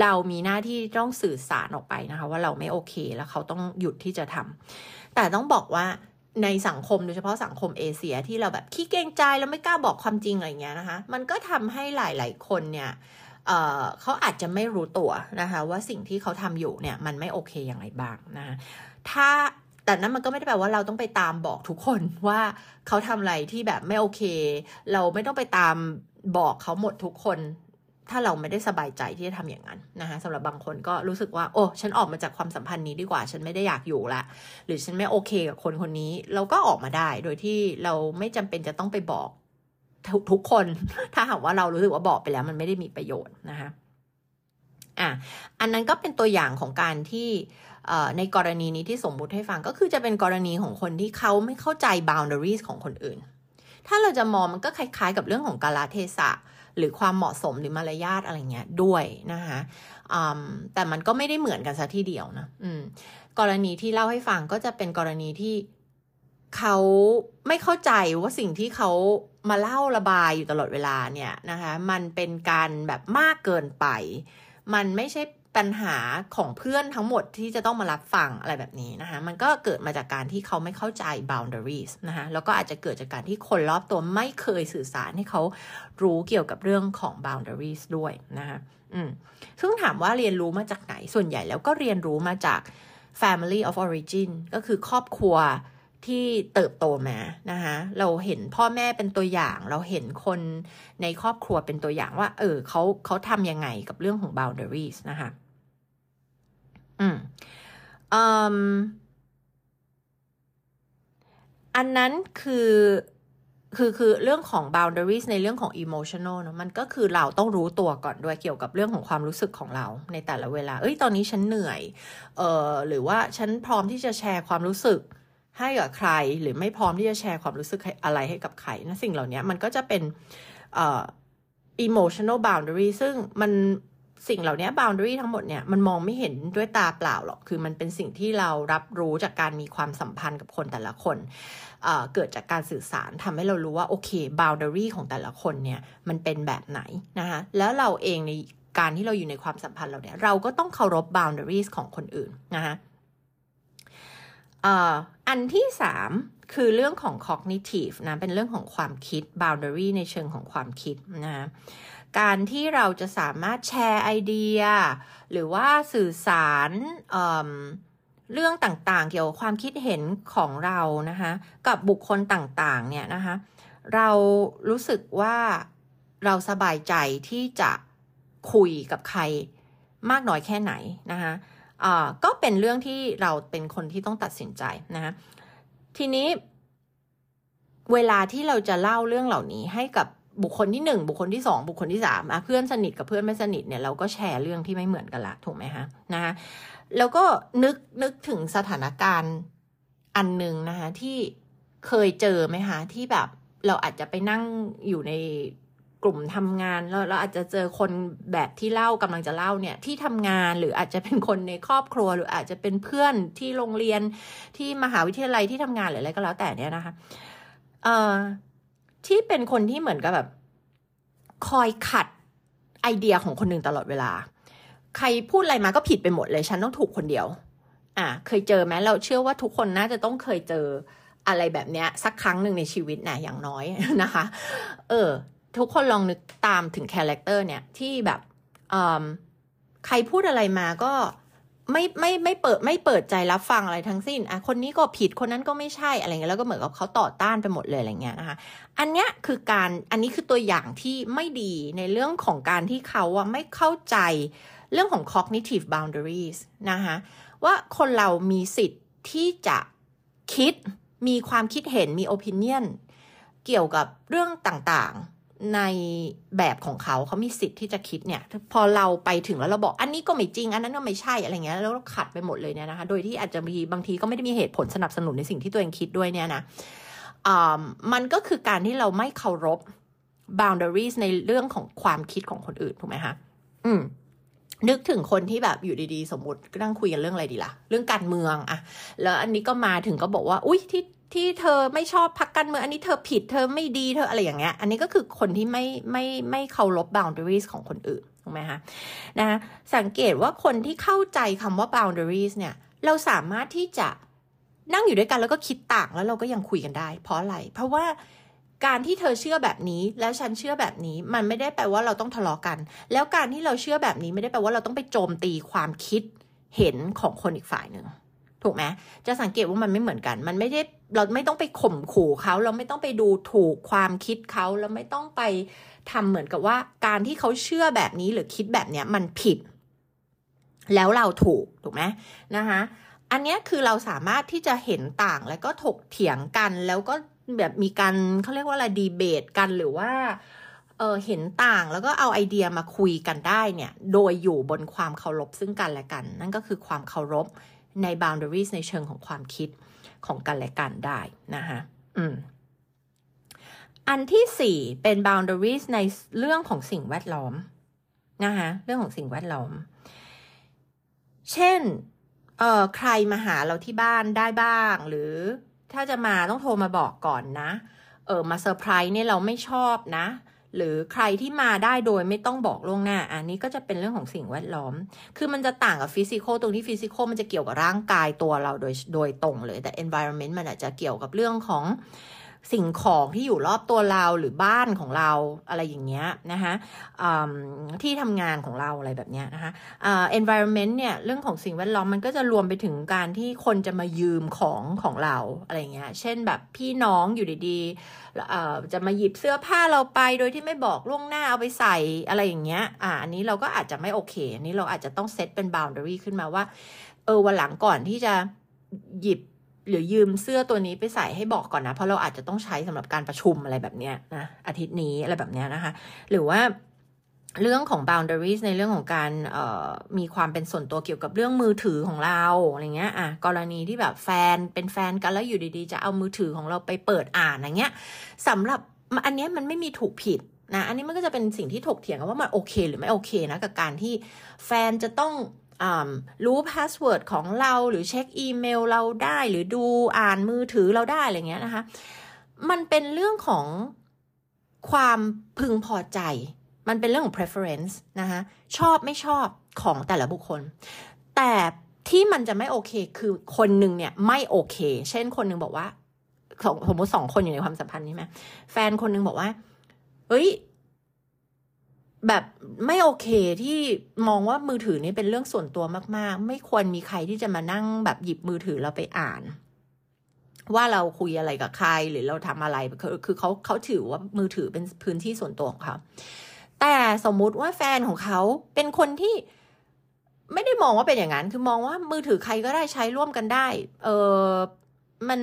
เรามีหน้าที่ต้องสื่อสารออกไปนะคะ ว่าเราไม่โอเคแล้วเขาต้องหยุดที่จะทำแต่ต้องบอกว่าในสังคมโดยเฉพาะสังคมเอเชียที่เราแบบขี้เกรงใจแล้วไม่กล้าบอกความจริงอะไรเงี้ยนะคะ มันก็ทำให้หลาย ๆ คนเนี่ยเเขาอาจจะไม่รู้ตัวนะคะ ว่าสิ่งที่เขาทำอยู่เนี่ยมันไม่โอเคอย่างไรบ้างนะคะถ้า แต่นั้นมันก็ไม่ได้แปลว่าเราต้องไปตามบอกทุกคนว่าเขาทำอะไรที่แบบไม่โอเค เราไม่ต้องไปตามบอกเขาหมดทุกคน ถ้าเราไม่ได้สบายใจที่จะทำอย่างนั้นนะคะสำหรับบางคนก็รู้สึกว่า โอ้ฉันออกมาจากความสัมพันธ์นี้ดีกว่า ฉันไม่ได้อยากอยู่ละหรือฉันไม่โอเคกับคนคนนี้ เราก็ออกมาได้โดยที่เราไม่จำเป็นจะต้องไปบอกทุกคน ถ้าหากว่าเรารู้สึกว่าบอกไปแล้วมันไม่ได้มีประโยชน์นะคะอะอันนั้นก็เป็นตัวอย่างของการที่ ในกรณีนี้ที่สมมุติให้ฟังก็คือจะเป็นกรณีของคนที่เขาไม่เข้าใจ boundaries ของคนอื่น ถ้าเราจะมองมันก็คล้ายๆ กับเรื่องของกาลเทศะ หรือความเหมาะสมหรือมารยาทอะไรเงี้ยด้วยนะคะแต่มันก็ไม่ได้เหมือนกันซะทีเดียวนะกรณีที่เล่าให้ฟังก็จะเป็นกรณีที่เขาไม่เข้าใจว่าสิ่งที่เขามาเล่าระบายอยู่ตลอดเวลาเนี่ยนะคะ มันเป็นการแบบมากเกินไป มันไม่ใช่ ปัญหาของเพื่อนทั้งหมดที่จะต้องมารับฟังอะไรแบบนี้นะคะ มันก็เกิดมาจากการที่เขาไม่เข้าใจ boundaries นะคะแล้วก็อาจจะเกิดจากการที่คนรอบตัวไม่เคยสื่อสารให้เขารู้เกี่ยวกับเรื่องของ boundaries ด้วยนะคะอืมซึ่งถามว่าเรียนรู้มาจากไหนส่วนใหญ่แล้วก็เรียนรู้มาจาก family of origin ก็คือครอบครัว ที่เติบโตมานะคะเราเห็นพ่อแม่เป็นตัวอย่าง เราเห็นคนในครอบครัวเป็นตัวอย่างว่า เออเขาเขาทำยังไงกับเรื่องของ boundaries นะคะอืมอืมอันนั้นคือคือคือเรื่องของ boundaries ในเรื่องของ emotional นะมันก็คือเราต้องรู้ตัวก่อนด้วยเกี่ยวกับเรื่องของความรู้สึกของเราในแต่ละเวลา เอ้ยตอนนี้ฉันเหนื่อย เออหรือว่าฉันพร้อมที่จะแชร์ความรู้สึก ให้กับใครหรือไม่พร้อมที่จะแชร์ความรู้สึกอะไรให้กับใครนะสิ่งเหล่านี้มันก็จะเป็นเอ่อ emotional boundary ซึ่งมันสิ่งเหล่านี้ boundary ทั้งหมดเนี่ยมันมองไม่เห็นด้วยตาเปล่าหรอก คือมันเป็นสิ่งที่เรารับรู้จากการมีความสัมพันธ์กับคนแต่ละคนเเกิดจากการสื่อสารทำให้เรารู้ว่า โอเค boundary ของแต่ละคนเนี่ยมันเป็นแบบไหนนะคะแล้วเราเองในการที่เราอยู่ในความสัมพันธ์เราเนี่ยเราก็ต้องเคารพ boundaries ของคนอื่นนะคะอันที่สามคือเรื่องของ cognitive นะ เป็นเรื่องของความคิด boundary ในเชิงของความคิดนะการที่เราจะสามารถแชร์ไอเดีย หรือว่าสื่อสารเเรื่องต่างๆ เกี่ยวกับความคิดเห็นของเรานะคะกับบุคคลต่างๆเนี่ยนะคะเรารู้สึกว่าเราสบายใจที่จะคุยกับใครมากน้อยแค่ไหนนะคะ ก็เป็นเรื่องที่เราเป็นคนที่ต้องตัดสินใจนะทีนี้ เวลาที่เราจะเล่าเรื่องเหล่านี้ให้กับบุคคลที่หนึ่งบุคคลที่สองบุคคลที่สามเพื่อนสนิทกับเพื่อนไม่สนิทเนี่ยเราก็แชร์เรื่องที่ไม่เหมือนกันละถูกไหมคะนะคะแล้วก็นึกนึกถึงสถานการณ์อันหนึ่งนะคะที่เคยเจอไหมคะที่แบบเราอาจจะไปนั่งอยู่ใน กลุ่มทำงานแล้วเราอาจจะเจอคนแบบที่เล่ากำลังจะเล่าเนี่ยที่ทำงานหรืออาจจะเป็นคนในครอบครัว หรืออาจจะเป็นเพื่อนที่โรงเรียนที่มหาวิทยาลัยที่ทำงานหรืออะไรก็แล้วแต่เนี่ยนะคะเอ่อที่เป็นคนที่เหมือนกับแบบ คอยขัดไอเดียของคนหนึ่งตลอดเวลา ใครพูดอะไรมาก็ผิดไปหมดเลยฉันต้องถูกคนเดียว อะเคยเจอไหมเราเชื่อว่าทุกคนน่าจะต้องเคยเจออะไรแบบเนี้ยสักครั้งหนึ่งในชีวิตนะอย่างน้อยนะคะ เออ ทุกคนลองนึกตามถึง character เนี่ยที่แบบใครพูดอะไรมาก็ไม่ไม่ไม่เปิดไม่เปิดใจรับฟังอะไรทั้งสิ้นอะคนนี้ก็ผิดคนนั้นก็ไม่ใช่อะไรเงี้ยแล้วก็เหมือนกับเขาต่อต้านไปหมดเลยอะไรเงี้ยนะคะอันเนี้ยคือการอันนี้คือตัวอย่างที่ไม่ดีในเรื่องของการที่เขาอะไม่เข้าใจเรื่องของ cognitive boundaries นะคะว่าคนเรามีสิทธิ์ที่จะคิดมีความคิดเห็นมี opinion เกี่ยวกับเรื่องต่าง ในแบบของเขาเขามีสิทธิ์ที่จะคิดเนี่ย พอเราไปถึงแล้วเราบอกอันนี้ก็ไม่จริง อันนั้นก็ไม่ใช่อะไรเงี้ยแล้วเราขัดไปหมดเลยเนี่ยนะคะ โดยที่อาจจะมีบางทีก็ไม่ได้มีเหตุผลสนับสนุนในสิ่งที่ตัวเองคิดด้วยเนี่ยนะมันก็คือการที่เราไม่เคารพ boundaries ในเรื่องของความคิดของคนอื่นถูกไหมคะอืมนึกถึงคนที่แบบอยู่ดีๆ สมมติก็นั่งคุยกันเรื่องอะไรดีล่ะ เรื่องการเมืองอะแล้วอันนี้ก็มาถึงก็บอกว่า อุ้ยที่ ที่เธอไม่ชอบพักการเมืองอันนี้เธอผิดเธอไม่ดีเธออะไรอย่างเงี้ย อันนี้ก็คือคนที่ไม่ไม่ไม่เคารพ boundaries ของคนอื่นถูกไหมคะนะสังเกตว่าคนที่เข้าใจคำว่า boundaries เนี่ย เราสามารถที่จะนั่งอยู่ด้วยกันแล้วก็คิดต่างแล้วเราก็ยังคุยกันได้ เพราะอะไร เพราะว่าการที่เธอเชื่อแบบนี้แล้วฉันเชื่อแบบนี้ มันไม่ได้แปลว่าเราต้องทะเลาะกัน แล้วการที่เราเชื่อแบบนี้ไม่ได้แปลว่าเราต้องไปโจมตีความคิดเห็นของคนอีกฝ่ายหนึ่งถูกไหมจะสังเกตว่ามันไม่เหมือนกัน มันไม่ได้ เราไม่ต้องไปข่มขู่เขาเราไม่ต้องไปดูถูกความคิดเขาเราไม่ต้องไปทำเหมือนกับว่า การที่เขาเชื่อแบบนี้หรือคิดแบบเนี้ยมันผิด แล้วเราถูกถูกไหมนะคะอันนี้คือเราสามารถที่จะเห็นต่างแล้วก็ถกเถียงกัน แล้วก็แบบมีการเขาเรียกว่าอะไรดีเบตกันหรือว่าเออเห็นต่างแล้วก็เอาไอเดียมาคุยกันได้เนี่ย โดยอยู่บนความเคารพซึ่งกันและกัน นั่นก็คือความเคารพใน boundaries ในเชิงของความคิด ของกันและกันได้นะคะอืมอันที่สี่เป็น boundaries ในเรื่องของสิ่งแวดล้อมนะคะเรื่องของสิ่งแวดล้อม เช่นเอ่อใครมาหาเราที่บ้านได้บ้าง หรือถ้าจะมาต้องโทรมาบอกก่อนนะ เออมาเซอร์ไพรส์เนี่ยเราไม่ชอบนะ หรือใครที่มาได้โดยไม่ต้องบอกล่วงหน้า อันนี้ก็จะเป็นเรื่องของสิ่งแวดล้อม คือมันจะต่างกับ physical ตรงที่ physical มันจะเกี่ยวกับร่างกายตัวเราโดยโดยตรงเลย แต่ environment มันอาจจะเกี่ยวกับเรื่องของ สิ่งของที่อยู่รอบตัวเราหรือบ้านของเราอะไรอย่างเงี้ยนะคะที่ทำงานของเราอะไรแบบเนี้ยนะคะ environment เนี่ยเรื่องของสิ่งแวดล้อมมันก็จะรวมไปถึงการที่คนจะมายืมของของเราอะไรเงี้ยเช่นแบบพี่น้องอยู่ดีๆจะมาหยิบเสื้อผ้าเราไปโดยที่ไม่บอกล่วงหน้าเอาไปใส่อะไรอย่างเงี้ยอ่าอันนี้เราก็อาจจะไม่โอเคอันนี้เราอาจจะต้องเซตเป็น boundary ขึ้นมาว่าเออวันหลังก่อนที่จะหยิบ หรือยืมเสื้อตัวนี้ไปใส่ให้บอกก่อนนะ เพราะเราอาจจะต้องใช้สำหรับการประชุมอะไรแบบเนี้ยนะอาทิตย์นี้อะไรแบบเนี้ยนะคะ หรือว่าเรื่องของ boundaries ในเรื่องของการมีความเป็นส่วนตัวเกี่ยวกับเรื่องมือถือของเราอะไรเงี้ยอะกรณีที่แบบแฟนเป็นแฟนกันแล้วอยู่ดีๆ จะเอามือถือของเราไปเปิดอ่านอย่างเงี้ยสำหรับอันนี้มันไม่มีถูกผิดนะอันนี้มันก็จะเป็นสิ่งที่ถกเถียงกันว่ามันโอเค หรือไม่โอเคนะกับการที่แฟนจะต้อง รู้ password ของเราหรือเช็คอีเมลเราได้หรือดูอ่านมือถือเราได้อะไรเงี้ยนะคะ มันเป็นเรื่องของความพึงพอใจ มันเป็นเรื่องของ preference นะคะชอบไม่ชอบของแต่ละบุคคล แต่ที่มันจะไม่โอเคคือคนหนึ่งเนี่ยไม่โอเค เช่นคนหนึ่งบอกว่าสมมติสองคนอยู่ในความสัมพันธ์นี้ไหมแฟนคนหนึ่งบอกว่า เฮ้ย แบบไม่โอเคที่มองว่ามือถือนี่เป็นเรื่องส่วนตัวมาก ๆ ไม่ควรมีใครที่จะมานั่งแบบหยิบมือถือเราไปอ่าน ว่าเราคุยอะไรกับใครหรือเราทำอะไรคือคือเขาเขาถือว่ามือถือเป็นพื้นที่ส่วนตัวของเขาแต่สมมุติว่าแฟนของเขาเป็นคนที่ไม่ได้มองว่าเป็นอย่างนั้น คือมองว่ามือถือใครก็ได้ใช้ร่วมกันได้ เออ มัน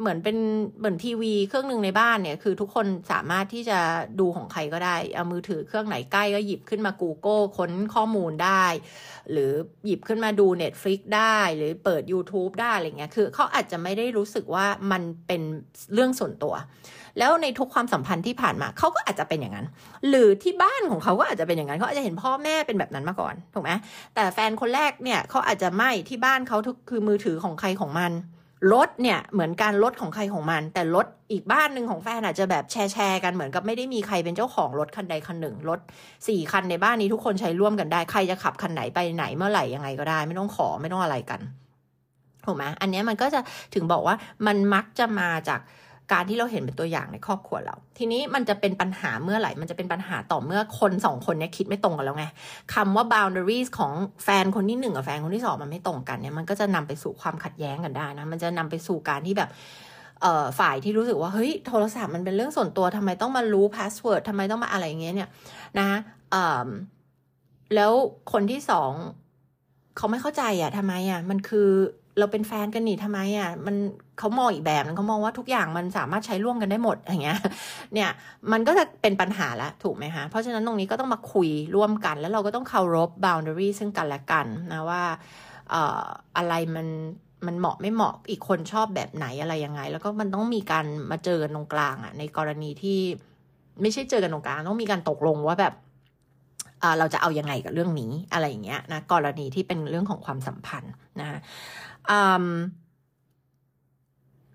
เหมือนเป็นเหมือนทีวีเครื่องหนึ่งในบ้านเนี่ย คือทุกคนสามารถที่จะดูของใครก็ได้ เอามือถือเครื่องไหนใกล้ก็หยิบขึ้นมา Google ค้นข้อมูลได้ หรือหยิบขึ้นมาดู Netflix ได้ หรือเปิด YouTube ได้อะไรเงี้ย คือเขาอาจจะไม่ได้รู้สึกว่ามันเป็นเรื่องส่วนตัว แล้วในทุกความสัมพันธ์ที่ผ่านมาเขาก็อาจจะเป็นอย่างนั้น หรือที่บ้านของเขาก็อาจจะเป็นอย่างนั้นเขาอาจจะเห็นพ่อแม่เป็นแบบนั้นมาก่อนถูกไหมแต่แฟนคนแรกเนี่ยเขาอาจจะไม่ที่บ้านเขาคือมือถือของใครของมัน รถเนี่ยเหมือนการรถของใครของมัน แต่รถอีกบ้านหนึ่งของแฟนอาจจะแบบแชร์แชร์กันเหมือนกับไม่ได้มีใครเป็นเจ้าของรถคันใดคันหนึ่งรถสี่คันในบ้านนี้ทุกคนใช้ร่วมกันได้ใครจะขับคันไหนไปไหนเมื่อไหร่ยังไงก็ได้ ไม่ต้องขอไม่ต้องอะไรกันถูกไหมอันนี้มันก็จะถึงบอกว่ามันมักจะมาจาก การที่เราเห็นเป็นตัวอย่างในครอบครัวเรา ทีนี้มันจะเป็นปัญหาเมื่อไหร่ มันจะเป็นปัญหาต่อเมื่อคนสองคนนี้คิดไม่ตรงกันแล้วไงคำว่า boundaries ของแฟนคนที่หนึ่งกับแฟนคนที่สองมันไม่ตรงกันเนี่ยมันก็จะนำไปสู่ความขัดแย้งกันได้นะ มันจะนำไปสู่การที่แบบฝ่ายที่รู้สึกว่าเฮ้ยโทรศัพท์มันเป็นเรื่องส่วนตัวทำไมต้องมารู้ password ทำไมต้องมาอะไรอย่างเงี้ยเนี่ยนะแล้วคนที่สองเขาไม่เข้าใจอะทำไมอะมันคือ เราเป็นแฟนกันนี่ทำไมอะมันเขามองอีกแบบนึงเขามองว่าทุกอย่างมันสามารถใช้ร่วมกันได้หมดอย่างเงี้ย เนี่ยมันก็จะเป็นปัญหาละถูกไหมคะเพราะฉะนั้นตรงนี้ก็ต้องมาคุยร่วมกัน แล้วเราก็ต้องเคารพ boundary ซึ่งกันและกันนะว่าเอ่ออะไรมันมันเหมาะไม่เหมาะอีกคนชอบแบบไหนอะไรยังไง แล้วก็มันต้องมีการมาเจอกันตรงกลางอะในกรณีที่ไม่ใช่เจอกันตรงกลางต้องมีการตกลงว่าแบบเราจะเอายังไงกับเรื่องนี้อะไรอย่างเงี้ยนะกรณีที่เป็นเรื่องของความสัมพันธ์นะคะ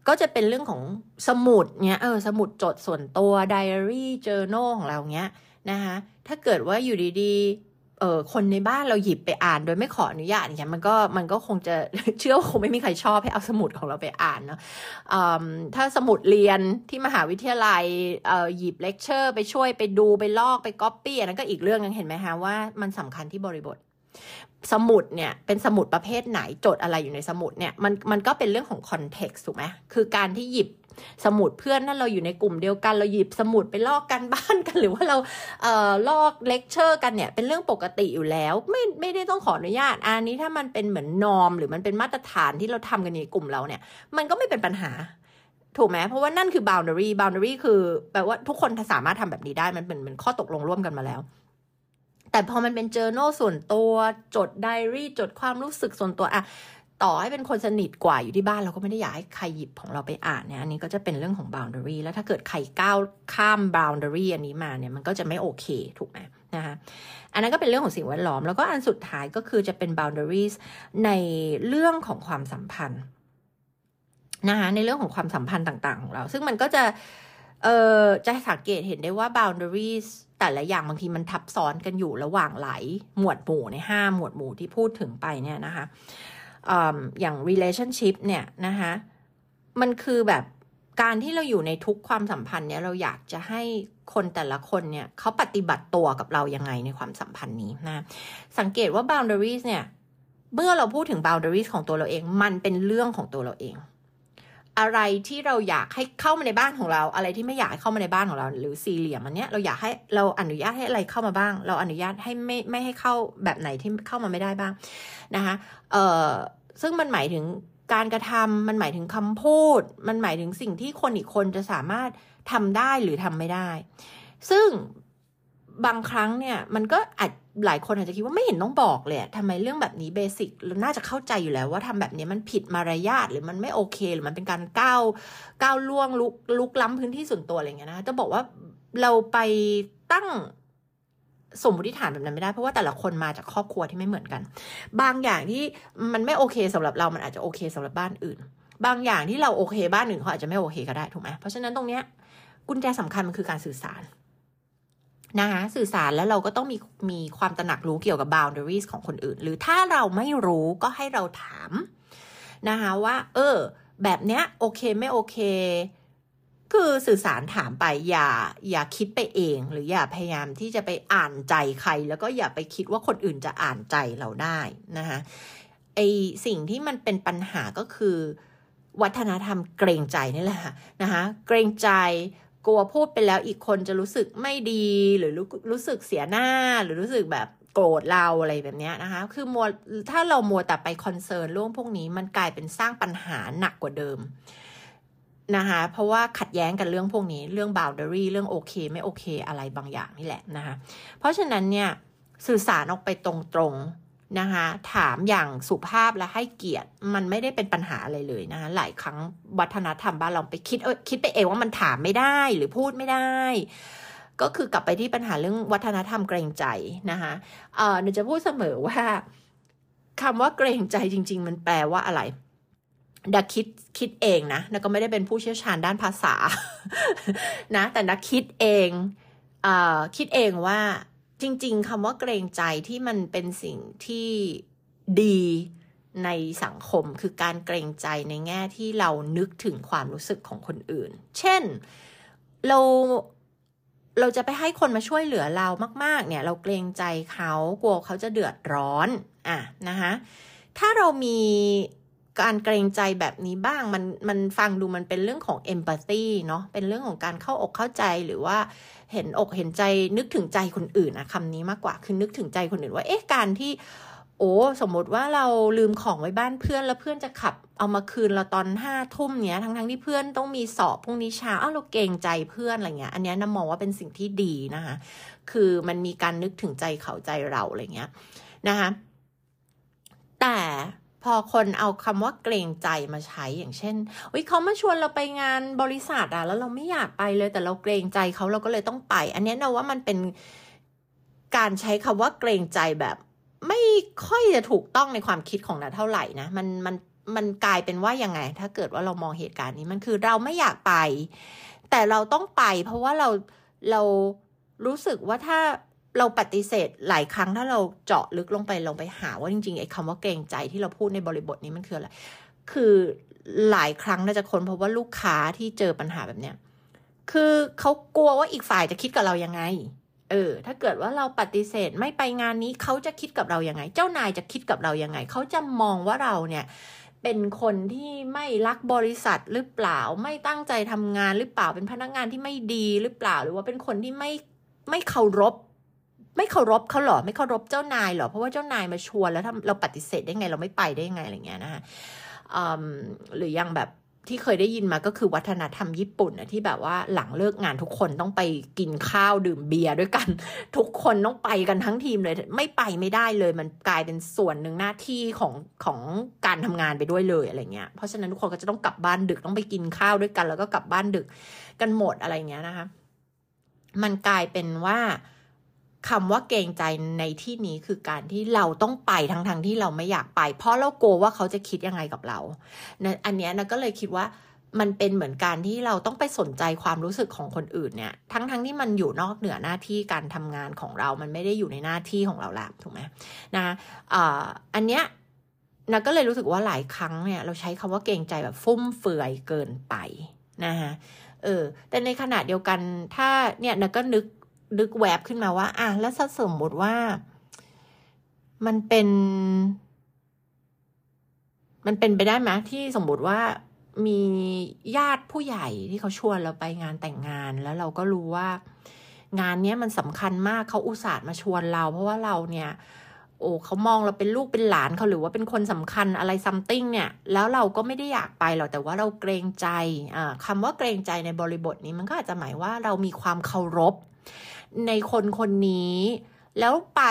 ก็จะเป็นเรื่องของสมุดเนี้ยเออสมุดจดส่วนตัวไดอารี่เจอโนของเราเนี้ยนะคะถ้าเกิดว่าอยู่ดีๆเออคนในบ้านเราหยิบไปอ่านโดยไม่ขออนุญาตเงี้ยมันก็มันก็คงจะเชื่อว่าคงไม่มีใครชอบให้เอาสมุดของเราไปอ่านเนาะถ้าสมุดเรียนที่มหาวิทยาลัยเออหยิบเลคเชอร์ ไปช่วยไปดูไปลอกไปก๊อปปี้อันนั้นก็อีกเรื่องนึงเห็นไหมฮะว่ามันสำคัญที่บริบท สมุดเนี่ยเป็นสมุดประเภทไหนจดอะไรอยู่ในสมุดเนี่ยมันมันก็เป็นเรื่องของ context ถูกไหมคือการที่หยิบสมุดเพื่อนนั่นเราอยู่ในกลุ่มเดียวกัน เราหยิบสมุดไปลอกการบ้านกันหรือว่าเราเอ่อลอกเลคเชอร์กันเนี่ยเป็นเรื่องปกติอยู่แล้ว ไม่ไม่ได้ต้องขออนุญาต อันนี้ถ้ามันเป็นเหมือน norm หรือมันเป็นมาตรฐานที่เราทำกันในกลุ่มเราเนี่ย มันก็ไม่เป็นปัญหาถูกไหมเพราะว่านั่นคือ boundary boundary คือแปลว่าทุกคนสามารถทำแบบนี้ได้มันเป็นเหมือนข้อตกลงร่วมกันมาแล้ว แต่พอมันเป็นเจอโนส่วนตัวจดไดอารี่จดความรู้สึกส่วนตัวอะต่อให้เป็นคนสนิทกว่าอยู่ที่บ้านเราก็ไม่ได้อยากให้ใครหยิบของเราไปอ่านเนี่ยอันนี้ก็จะเป็นเรื่องของ boundary แล้วถ้าเกิดใครก้าวข้าม boundary อันนี้มาเนี่ยมันก็จะไม่โอเคถูกไหมนะคะอันนั้นก็เป็นเรื่องของสิ่งแวดล้อม แล้วก็อันสุดท้ายก็คือจะเป็น boundaries ในเรื่องของความสัมพันธ์นะคะในเรื่องของความสัมพันธ์ต่าง ๆ ของเรา ซึ่งมันก็จะเอ่อจะสังเกตเห็นได้ว่า boundaries แต่ละอย่างบางทีมันทับซ้อนกันอยู่ระหว่างหลายหมวดหมู่ในห้าหมวดหมู่ที่พูดถึงไปเนี่ยนะคะอย่าง relationship เนี่ยนะคะมันคือแบบการที่เราอยู่ในทุกความสัมพันธ์เนี่ยเราอยากจะให้คนแต่ละคนเนี่ยเขาปฏิบัติตัวกับเรายังไงในความสัมพันธ์นี้นะสังเกตว่า boundaries เนี่ยเมื่อเราพูดถึง boundaries ของตัวเราเอง มันเป็นเรื่องของตัวเราเอง อะไรที่เราอยากให้เข้ามาในบ้านของเรา อะไรที่ไม่อยากให้เข้ามาในบ้านของเรา หรือสี่เหลี่ยมอันเนี้ยเราอยากให้เราอนุญาตให้อะไรเข้ามาบ้าง เราอนุญาตให้ไม่ไม่ให้เข้าแบบไหนที่เข้ามาไม่ได้บ้างนะคะเอ่อซึ่งมันหมายถึงการกระทำมันหมายถึงคำพูด มันหมายถึงสิ่งที่คนอีกคนจะสามารถทำได้หรือทำไม่ได้ ซึ่งบางครั้งเนี่ยมันก็อาจ หลายคนอาจจะคิดว่าไม่เห็นต้องบอกเลยทำไมเรื่องแบบนี้เบสิกเราน่าจะเข้าใจอยู่แล้วว่าทำแบบนี้มันผิดมารยาทหรือมันไม่โอเค หรือมันเป็นการก้าวก้าวล่วงลุกลุกล้ำพื้นที่ส่วนตัวอะไรเงี้ยนะจะบอกว่าเราไปตั้งสมมติฐานแบบนั้นไม่ได้เพราะว่าแต่ละคนมาจากครอบครัวที่ไม่เหมือนกัน บางอย่างที่มันไม่โอเคสำหรับเรามันอาจจะโอเคสำหรับบ้านอื่น บางอย่างที่เราโอเคบ้านอื่นเขาอาจจะไม่โอเคก็ได้ถูกไหมเพราะฉะนั้นตรงเนี้ยกุญแจสำคัญมันคือการสื่อสาร นะคะสื่อสารแล้วเราก็ต้องมีมีความตระหนักรู้เกี่ยวกับ boundaries ของคนอื่น หรือถ้าเราไม่รู้ก็ให้เราถามนะคะว่า เออ แบบเนี้ยโอเคไม่โอเค คือสื่อสารถามไปอย่าอย่าคิดไปเอง หรืออย่าพยายามที่จะไปอ่านใจใคร แล้วก็อย่าไปคิดว่าคนอื่นจะอ่านใจเราได้นะคะไอสิ่งที่มันเป็นปัญหาก็คือ วัฒนธรรมเกรงใจนี่แหละนะคะเกรงใจ กลัวพูดไปแล้วอีกคนจะรู้สึกไม่ดีหรือรู้รู้สึกเสียหน้าหรือรู้สึกแบบโกรธเราอะไรแบบนี้นะคะ คือมัวถ้าเรามัวแต่ไปคอนเซิร์นเรื่องพวกนี้มันกลายเป็นสร้างปัญหาหนักกว่าเดิมนะคะเพราะว่าขัดแย้งกันเรื่องพวกนี้เรื่อง boundary เรื่องโอเคไม่โอเค อะไรบางอย่างนี่แหละนะคะเพราะฉะนั้นเนี่ยสื่อสารออกไปตรง นะคะถามอย่างสุภาพและให้เกียรติ มันไม่ได้เป็นปัญหาอะไรเลยนะคะหลายครั้งวัฒนธรรมบ้านเราไปคิดเออคิดไปเองว่ามันถามไม่ได้หรือพูดไม่ได้ ก็คือกลับไปที่ปัญหาเรื่องวัฒนธรรมเกรงใจนะคะเออหนูจะพูดเสมอว่าคำว่าเกรงใจจริง ๆ มันแปลว่าอะไรดักคิดคิดเองนะแล้วก็ไม่ได้เป็นผู้เชี่ยวชาญด้านภาษานะ แต่นักคิดเองเออคิดเองว่า จริง ๆคำว่าเกรงใจที่มันเป็นสิ่งที่ดีในสังคมคือการเกรงใจในแง่ที่เรานึกถึงความรู้สึกของคนอื่น เช่นเราเราจะไปให้คนมาช่วยเหลือเรามาก ๆ เนี่ย เราเกรงใจเขากลัวเขาจะเดือดร้อนอะนะคะถ้าเรามีการเกรงใจแบบนี้บ้างมันมันฟังดูมันเป็นเรื่องของเอมพัตตีเนาะเป็นเรื่องของการเข้าอกเข้าใจหรือว่า เห็นอกเห็นใจนึกถึงใจคนอื่นนะคำนี้มากกว่าคือนึกถึงใจคนอื่นว่าเอ๊ะการที่ โอ้สมมติว่าเราลืมของไว้บ้านเพื่อนแล้วเพื่อนจะขับเอามาคืนเราตอนห้าทุ่มเนี้ยทั้งทั้งที่เพื่อนต้องมีสอบพรุ่งนี้เช้าอ้าวเราเกรงใจเพื่อนอะไรเงี้ย อันนี้น้ามองว่าเป็นสิ่งที่ดีนะคะคือมันมีการนึกถึงใจเขาใจเราอะไรเงี้ยนะคะแต่ พอคนเอาคำว่าเกรงใจมาใช้อย่างเช่นวิเขามาชวนเราไปงานบริษัทอะแล้วเราไม่อยากไปเลยแต่เราเกรงใจเขาเราก็เลยต้องไป อันนี้เราว่ามันเป็นการใช้คำว่าเกรงใจแบบ ไม่ค่อยจะถูกต้องในความคิดของนัทเท่าไหร่นะมันมันมันกลายเป็นว่ายังไง ถ้าเกิดว่าเรามองเหตุการณ์นี้มันคือเราไม่อยากไป แต่เราต้องไป เพราะว่าเราเรารู้สึกว่าถ้า เราปฏิเสธหลายครั้งถ้าเราเจาะลึกลงไปลงไปหาว่าจริงๆไอ้คำว่าเกรงใจที่เราพูดในบริบทนี้มันคืออะไร คือหลายครั้งเราจะค้นพบว่าลูกค้าที่เจอปัญหาแบบเนี้ย คือเขากลัวว่าอีกฝ่ายจะคิดกับเรายังไง เออ ถ้าเกิดว่าเราปฏิเสธไม่ไปงานนี้เขาจะคิดกับเรายังไง เจ้านายจะคิดกับเรายังไง เขาจะมองว่าเราเนี่ยเป็นคนที่ไม่รักบริษัทหรือเปล่า ไม่ตั้งใจทำงานหรือเปล่าเป็นพนักงานที่ไม่ดีหรือเปล่า หรือว่าเป็นคนที่ไม่ไม่เคารพ ไม่เคารพเขาหรอไม่เคารพเจ้านายหรอเพราะว่าเจ้านายมาชวนแล้วทำเราปฏิเสธได้ไงเราไม่ไปได้ไงอะไรเงี้ยนะคะหรือยังแบบที่เคยได้ยินมาก็คือวัฒนธรรมญี่ปุ่นนะที่แบบว่าหลังเลิกงานทุกคนต้องไปกินข้าวดื่มเบียร์ด้วยกัน ทุกคนต้องไปกันทั้งทีมเลย ไม่ไปไม่ได้เลย มันกลายเป็นส่วนหนึ่งหน้าที่ของของการทำงานไปด้วยเลยอะไรเงี้ยเพราะฉะนั้นทุกคนก็จะต้องกลับบ้านดึกต้องไปกินข้าวด้วยกัน แล้วก็กลับบ้านดึกกันหมดอะไรเงี้ยนะคะ มันกลายเป็นว่า คำว่าเกรงใจในที่นี้คือการที่เราต้องไปทั้งๆทที่เราไม่อยากไป เพราะเรากลัวว่าเขาจะคิดยังไงกับเรานะอันนี้นะก็เลยคิดว่ามันเป็นเหมือนการที่เราต้องไปสนใจความรู้สึกของคนอื่นเนี่ย ทั้งๆทที่มันอยู่นอกเหนือหน้าที่การทำงานของเรา มันไม่ได้อยู่ในหน้าที่ของเราละถูกไหมนะออันเนี้ยนะก็เลยรู้สึกว่าหลายครั้งเนี่ย เราใช้คำว่าเกรงใจแบบฟุ่มเฟือยเกินไปนะคะเออ แต่ในขณะเดียวกันถ้าเนี่ยนะก็นึก นึกแวบขึ้นมาว่า อะแล้วถ้าสมมติว่า มันเป็น มันเป็นไปได้ไหมที่สมมติว่ามีญาติผู้ใหญ่ที่เขาชวนเราไปงานแต่งงานแล้วเราก็รู้ว่า งานเนี้ยมันสำคัญมากเขาอุตส่าห์มาชวนเรา เพราะว่าเราเนี่ย โอ้เขามองเราเป็นลูกเป็นหลานเขาหรือว่าเป็นคนสำคัญอะไรซัมติงเนี่ยแล้วเราก็ไม่ได้อยากไปหรอกแต่ว่าเราเกรงใจอ่าคำว่าเกรงใจในบริบทนี้มันก็อาจจะหมายว่าเรามีความเคารพ ในคนคนนี้ แล้วไป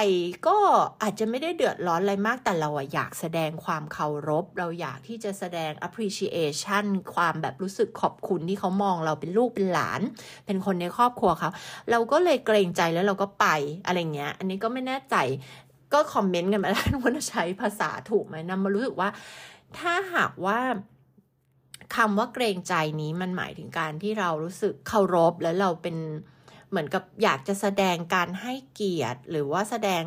ก็อาจจะไม่ได้เดือดร้อนอะไรมากแต่เราอะอยากแสดงความเคารพ เราอยากที่จะแสดง appreciation ความแบบรู้สึกขอบคุณที่เขามองเราเป็นลูกเป็นหลาน เป็นคนในครอบครัวเขาเราก็เลยเกรงใจแล้วเราก็ไปอะไรเงี้ย อันนี้ก็ไม่แน่ใจก็คอมเมนต์กันมาแล้วว่าใช้ภาษาถูกไหมนำมารู้สึกว่า ถ้าหากว่าคำว่าเกรงใจนี้มันหมายถึงการที่เรารู้สึกเคารพแล้วเราเป็น เหมือนกับอยากจะแสดงการให้เกียรติ หรือว่าแสดง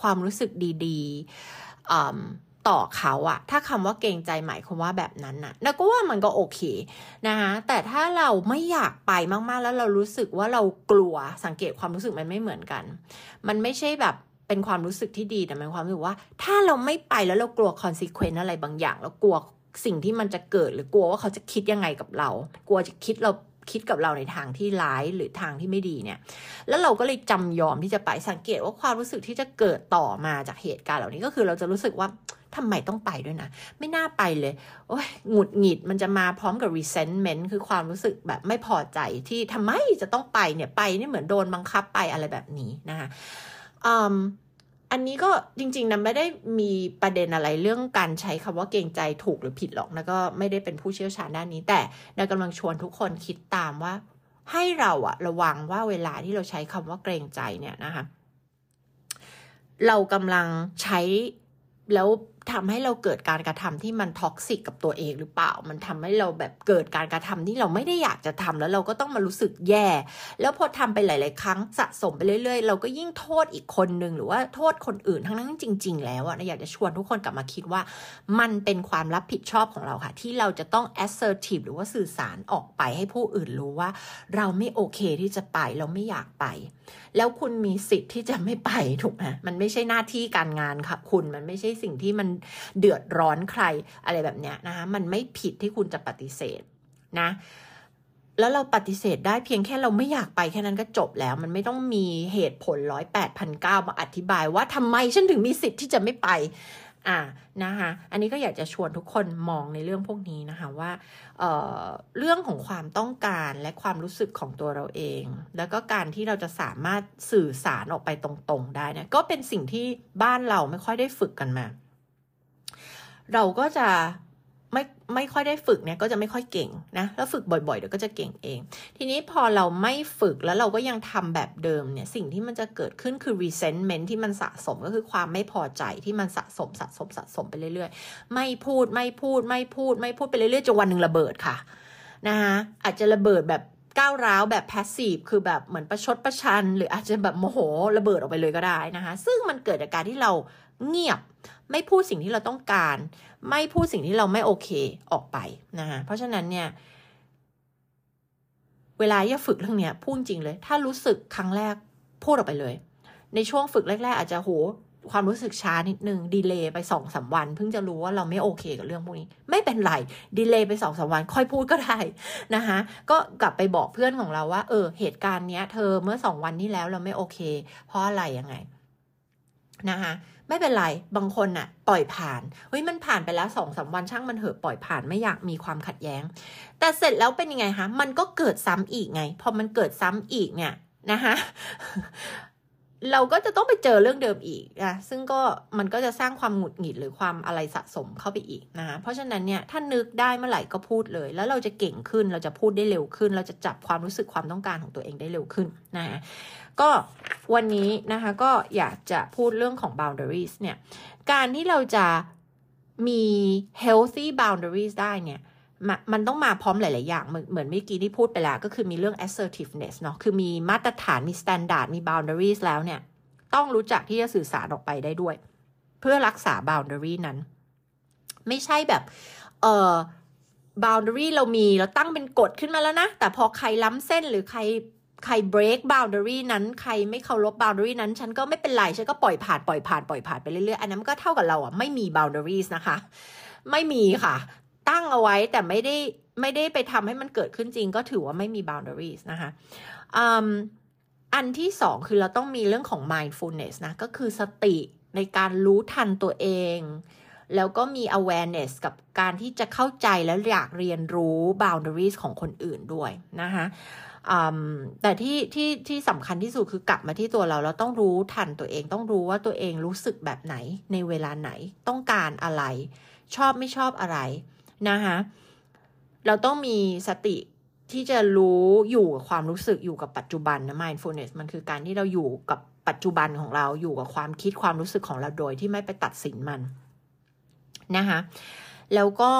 ความรู้สึกดีๆต่อเขาอะถ้าคำว่าเกรงใจหมายความว่าแบบนั้นนะแล้วก็ว่ามันก็โอเคนะคะแต่ถ้าเราไม่อยากไปมากๆ แล้วเรารู้สึกว่าเรากลัวสังเกตความรู้สึกมันไม่เหมือนกัน มันไม่ใช่แบบเป็นความรู้สึกที่ดีแต่เป็นความรู้สึกว่า ถ้าเราไม่ไปแล้วเรากลัว consequence อะไรบางอย่าง เรากลัวสิ่งที่มันจะเกิดหรือกลัวว่าเขาจะคิดยังไงกับเรา กลัวจะคิดเรา คิดกับเราในทางที่ร้ายหรือทางที่ไม่ดีเนี่ย แล้วเราก็เลยจำยอมที่จะไปสังเกตว่าความรู้สึกที่จะเกิดต่อมาจากเหตุการณ์เหล่านี้ก็คือเราจะรู้สึกว่าทำไมต้องไปด้วยนะ ไม่น่าไปเลย โอ้ยหงุดหงิดมันจะมาพร้อมกับ resentment คือความรู้สึกแบบไม่พอใจที่ทำไมจะต้องไปเนี่ยไปนี่เหมือนโดนบังคับไปอะไรแบบนี้นะคะ อันนี้ก็จริงๆนะไม่ได้มีประเด็นอะไรเรื่องการใช้คำว่าเกรงใจถูกหรือผิดหรอกนะก็ไม่ได้เป็นผู้เชี่ยวชาญด้านนี้ แต่นากำลังชวนทุกคนคิดตามว่า ให้เราอะระวังว่าเวลาที่เราใช้คำว่าเกรงใจเนี่ยนะคะเรากำลังใช้แล้ว ทำให้เราเกิดการกระทำที่มันท็อกซิกกับตัวเองหรือเปล่า มันทำให้เราแบบเกิดการกระทำที่เราไม่ได้อยากจะทำแล้วเราก็ต้องมารู้สึกแย่ แล้วพอทำไปหลาย ๆ ครั้งสะสมไปเรื่อย ๆ เราก็ยิ่งโทษอีกคนนึงหรือว่าโทษคนอื่นทั้งนั้นจริง ๆ แล้วอะอยากจะชวนทุกคนกลับมาคิดว่า มันเป็นความรับผิดชอบของเราค่ะ ที่เราจะต้อง assertive หรือว่าสื่อสารออกไปให้ผู้อื่นรู้ว่า เราไม่โอเคที่จะไปเราไม่อยากไป แล้วคุณมีสิทธิ์ที่จะไม่ไปถูกไหมมันไม่ใช่หน้าที่การงานค่ะคุณมันไม่ใช่สิ่งที่มันเดือดร้อนใครอะไรแบบเนี้ยนะคะมันไม่ผิดที่คุณจะปฏิเสธนะแล้วเราปฏิเสธได้เพียงแค่เราไม่อยากไปแค่นั้นก็จบแล้ว มันไม่ต้องมีเหตุผลร้อยแปดพันเก้ามาอธิบายว่าทำไมฉันถึงมีสิทธิ์ที่จะไม่ไป อ่านะคะอันนี้ก็อยากจะชวนทุกคนมองในเรื่องพวกนี้นะคะว่าเเรื่องของความต้องการและความรู้สึกของตัวเราเอง แล้วก็การที่เราจะสามารถสื่อสารออกไปตรงๆได้นะก็เป็นสิ่งที่บ้านเราไม่ค่อยได้ฝึกกันมา เราก็จะไม่ไม่ค่อยได้ฝึกเนี่ยก็จะไม่ค่อยเก่งนะแล้วฝึกบ่อยๆเดี๋ยวก็จะเก่งเอง ทีนี้พอเราไม่ฝึกแล้วเราก็ยังทำแบบเดิมเนี่ยสิ่งที่มันจะเกิดขึ้นคือ resentment ที่มันสะสมก็คือความไม่พอใจที่มันสะสมสะสมสะสมไปเรื่อยๆ ไม่พูดไม่พูดไม่พูดไม่พูดไปเรื่อยๆจนวันหนึ่งระเบิดค่ะนะคะอาจจะระเบิดแบบก้าวร้าวแบบ passive คือแบบเหมือนประชดประชัน หรืออาจจะแบบโมโหระเบิดออกไปเลยก็ได้นะคะซึ่งมันเกิดจากการที่เราเงียบ ไม่พูดสิ่งที่เราต้องการ ไม่พูดสิ่งที่เราไม่โอเคออกไปนะคะเพราะฉะนั้นเนี่ยเวลาจะฝึกเรื่องเนี้ยพูดจริงเลย ถ้ารู้สึกครั้งแรกพูดออกไปเลย ในช่วงฝึกแรก ๆ อาจจะโหความรู้สึกช้านิดนึงดีเลย์ไปสองสาวัน เพิ่งจะรู้ว่าเราไม่โอเคกับเรื่องพวกนี้ ไม่เป็นไรดีเลย์ไปสองสาวัน ค่อยพูดก็ได้นะคะก็กลับไปบอกเพื่อนของเราว่า เออ เหตุการณ์เนี้ย เธอเมื่อสองวันที่แล้วเราไม่โอเค เพราะอะไรยังไงนะคะ ไม่เป็นไร บางคนน่ะ ปล่อยผ่าน เฮ้ยมันผ่านไปแล้วสองสาวันช่างมันเหอะปล่อยผ่านไม่อยากมีความขัดแย้ง แต่เสร็จแล้วเป็นยังไงคะ มันก็เกิดซ้ำอีกไง พอมันเกิดซ้ำอีกเนี่ยนะคะเราก็จะต้องไปเจอเรื่องเดิมอีกนะซึ่งก็มันก็จะสร้างความหงุดหงิดหรือความอะไรสะสมเข้าไปอีกนะคะเพราะฉะนั้นเนี่ยถ้านึกได้เมื่อไหร่ก็พูดเลย แล้วเราจะเก่งขึ้นเราจะพูดได้เร็วขึ้น เราจะจับความรู้สึกความต้องการของตัวเองได้เร็วขึ้นนะ ก็วันนี้นะคะก็อยากจะพูดเรื่องของ boundaries เนี่ยการที่เราจะมี healthy boundaries ได้เนี่ยมันต้องมาพร้อมหลาย ๆ อย่างเหมือนเหมือนเมื่อกี้ที่พูดไปแล้ว ก็คือมีเรื่อง assertiveness เนาะคือมีมาตรฐานมี standard มี boundaries แล้วเนี่ย ต้องรู้จักที่จะสื่อสารออกไปได้ด้วย เพื่อรักษา boundary นั้น ไม่ใช่แบบ เอ่อ boundary เรามีเราตั้งเป็นกฎขึ้นมาแล้วนะ แต่พอใครล้ำเส้นหรือใคร ใคร break boundary นั้นใครไม่เคารพ boundary นั้น ฉันก็ไม่เป็นไร ฉันก็ปล่อยผ่านปล่อยผ่านปล่อยผ่านไปเรื่อยๆ อันนั้นก็เท่ากับเราอะไม่มี boundaries นะคะ ไม่มีค่ะ ตั้งเอาไว้แต่ไม่ได้ไม่ได้ไปทำให้มันเกิดขึ้นจริง ก็ถือว่าไม่มี boundaries นะคะอันที่สองคือเราต้องมีเรื่องของ mindfulness นะ ก็คือสติในการรู้ทันตัวเอง แล้วก็มี awareness กับการที่จะเข้าใจและอยากเรียนรู้ boundaries ของคนอื่นด้วยนะคะ แต่ที่ที่ที่สำคัญที่สุดคือกลับมาที่ตัวเราเราต้องรู้ทันตัวเองต้องรู้ว่าตัวเองรู้สึกแบบไหนในเวลาไหนต้องการอะไร ชอบไม่ชอบอะไรนะคะเราต้องมีสติที่จะรู้อยู่กับความรู้สึกอยู่กับปัจจุบันนะ mindfulness มันคือการที่เราอยู่กับปัจจุบันของเราอยู่กับความคิดความรู้สึกของเราโดยที่ไม่ไปตัดสินมันนะคะแล้วก็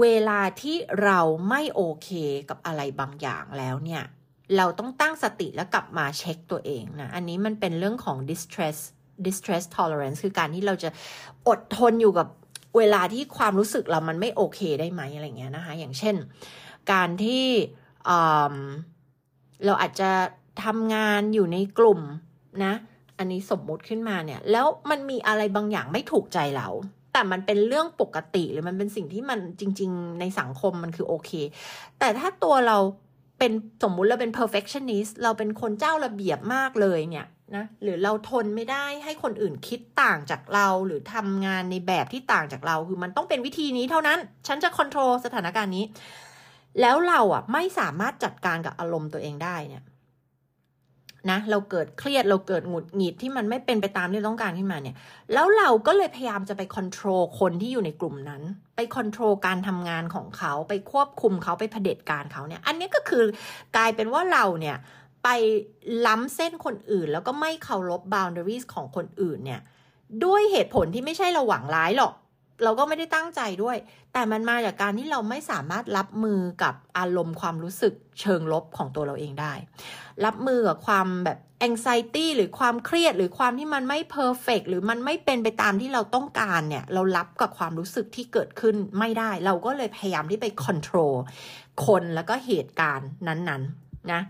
เวลาที่เราไม่โอเคกับอะไรบางอย่างแล้วเนี่ย เราต้องตั้งสติแล้วกลับมาเช็คตัวเองนะ อันนี้มันเป็นเรื่องของ distress distress tolerance คือการที่เราจะอดทนอยู่กับเวลาที่ความรู้สึกเรามันไม่โอเคได้ไหมอะไรเงี้ยนะคะ อย่างเช่น การที่เราอาจจะทำงานอยู่ในกลุ่มนะ อันนี้สมมุติขึ้นมาเนี่ย แล้วมันมีอะไรบางอย่างไม่ถูกใจเรา แต่มันเป็นเรื่องปกติหรือมันเป็นสิ่งที่มันจริง ๆ ในสังคมมันคือโอเค แต่ถ้าตัวเราเป็นสมมุติเราเป็น perfectionist เราเป็นคนเจ้าระเบียบมากเลยเนี่ยนะหรือเราทนไม่ได้ให้คนอื่นคิดต่างจากเราหรือทำงานในแบบที่ต่างจากเราคือมันต้องเป็นวิธีนี้เท่านั้น ฉันจะควบคุมสถานการณ์นี้ แล้วเราอะไม่สามารถจัดการกับอารมณ์ตัวเองได้เนี่ย นะเราเกิดเครียดเราเกิดหงุดหงิดที่มันไม่เป็นไปตามที่ต้องการขึ้นมาเนี่ย แล้วเราก็เลยพยายามจะไปควบคุมคนที่อยู่ในกลุ่มนั้น ไปควบคุมการทำงานของเขาไปควบคุมเขาไปเผด็จการเขาเนี่ย อันนี้ก็คือกลายเป็นว่าเราเนี่ยไปล้ำเส้นคนอื่น แล้วก็ไม่เคารพ boundaries ของคนอื่นเนี่ย ด้วยเหตุผลที่ไม่ใช่เราหวังร้ายหรอก เราก็ไม่ได้ตั้งใจด้วย แต่มันมาจากการที่เราไม่สามารถรับมือกับอารมณ์ความรู้สึกเชิงลบของตัวเราเองได้ รับมือกับความแบบ anxiety หรือความเครียดหรือความที่มันไม่ perfect หรือมันไม่เป็นไปตามที่เราต้องการเนี่ย เรารับกับความรู้สึกที่เกิดขึ้นไม่ได้ เราก็เลยพยายามที่ไป control คนแล้วก็เหตุการณ์นั้นๆนะ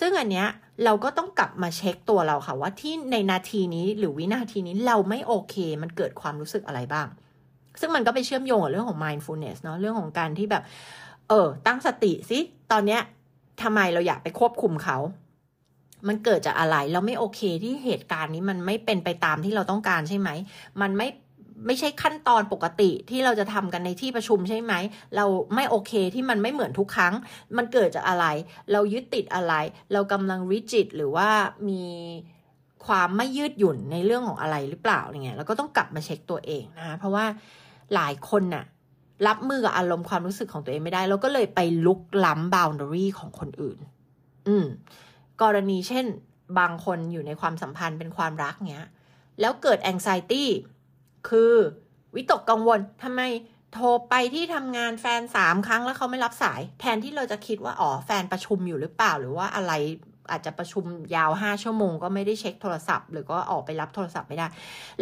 ซึ่งอันเนี้ยเราก็ต้องกลับมาเช็คตัวเราค่ะว่าที่ในนาทีนี้หรือวินาทีนี้เราไม่โอเค มันเกิดความรู้สึกอะไรบ้าง ซึ่งมันก็ไปเชื่อมโยงกับเรื่องของ mindfulness เนาะเรื่องของการที่แบบ เออ ตั้งสติสิตอนเนี้ยทำไมเราอยากไปควบคุมเขา มันเกิดจากอะไร เราไม่โอเคที่เหตุการณ์นี้มันไม่เป็นไปตามที่เราต้องการใช่ไหม มันไม่ไม่ใช่ขั้นตอนปกติที่เราจะทำกันในที่ประชุมใช่ไหม เราไม่โอเคที่มันไม่เหมือนทุกครั้ง มันเกิดจากอะไร เรายึดติดอะไร เรากำลังริจิตหรือว่ามีความไม่ยืดหยุ่นในเรื่องของอะไรหรือเปล่าอย่างเงี้ย เราก็ต้องกลับมาเช็คตัวเองนะ เพราะว่า หลายคนน่ะ รับมือกับอารมณ์ความรู้สึกของตัวเองไม่ได้แล้วก็เลยไปลุกล้ำ boundary ของคนอื่น อืม กรณีเช่น บางคนอยู่ในความสัมพันธ์เป็นความรักเนี้ย แล้วเกิด anxiety คือวิตกกังวลทำไมโทรไปที่ทำงานแฟนสามครั้งแล้วเขาไม่รับสาย แทนที่เราจะคิดว่าอ๋อแฟนประชุมอยู่หรือเปล่าหรือว่าอะไร อาจจะประชุมยาวห้าชั่วโมง ก็ไม่ได้เช็คโทรศัพท์ หรือก็ออกไปรับโทรศัพท์ไม่ได้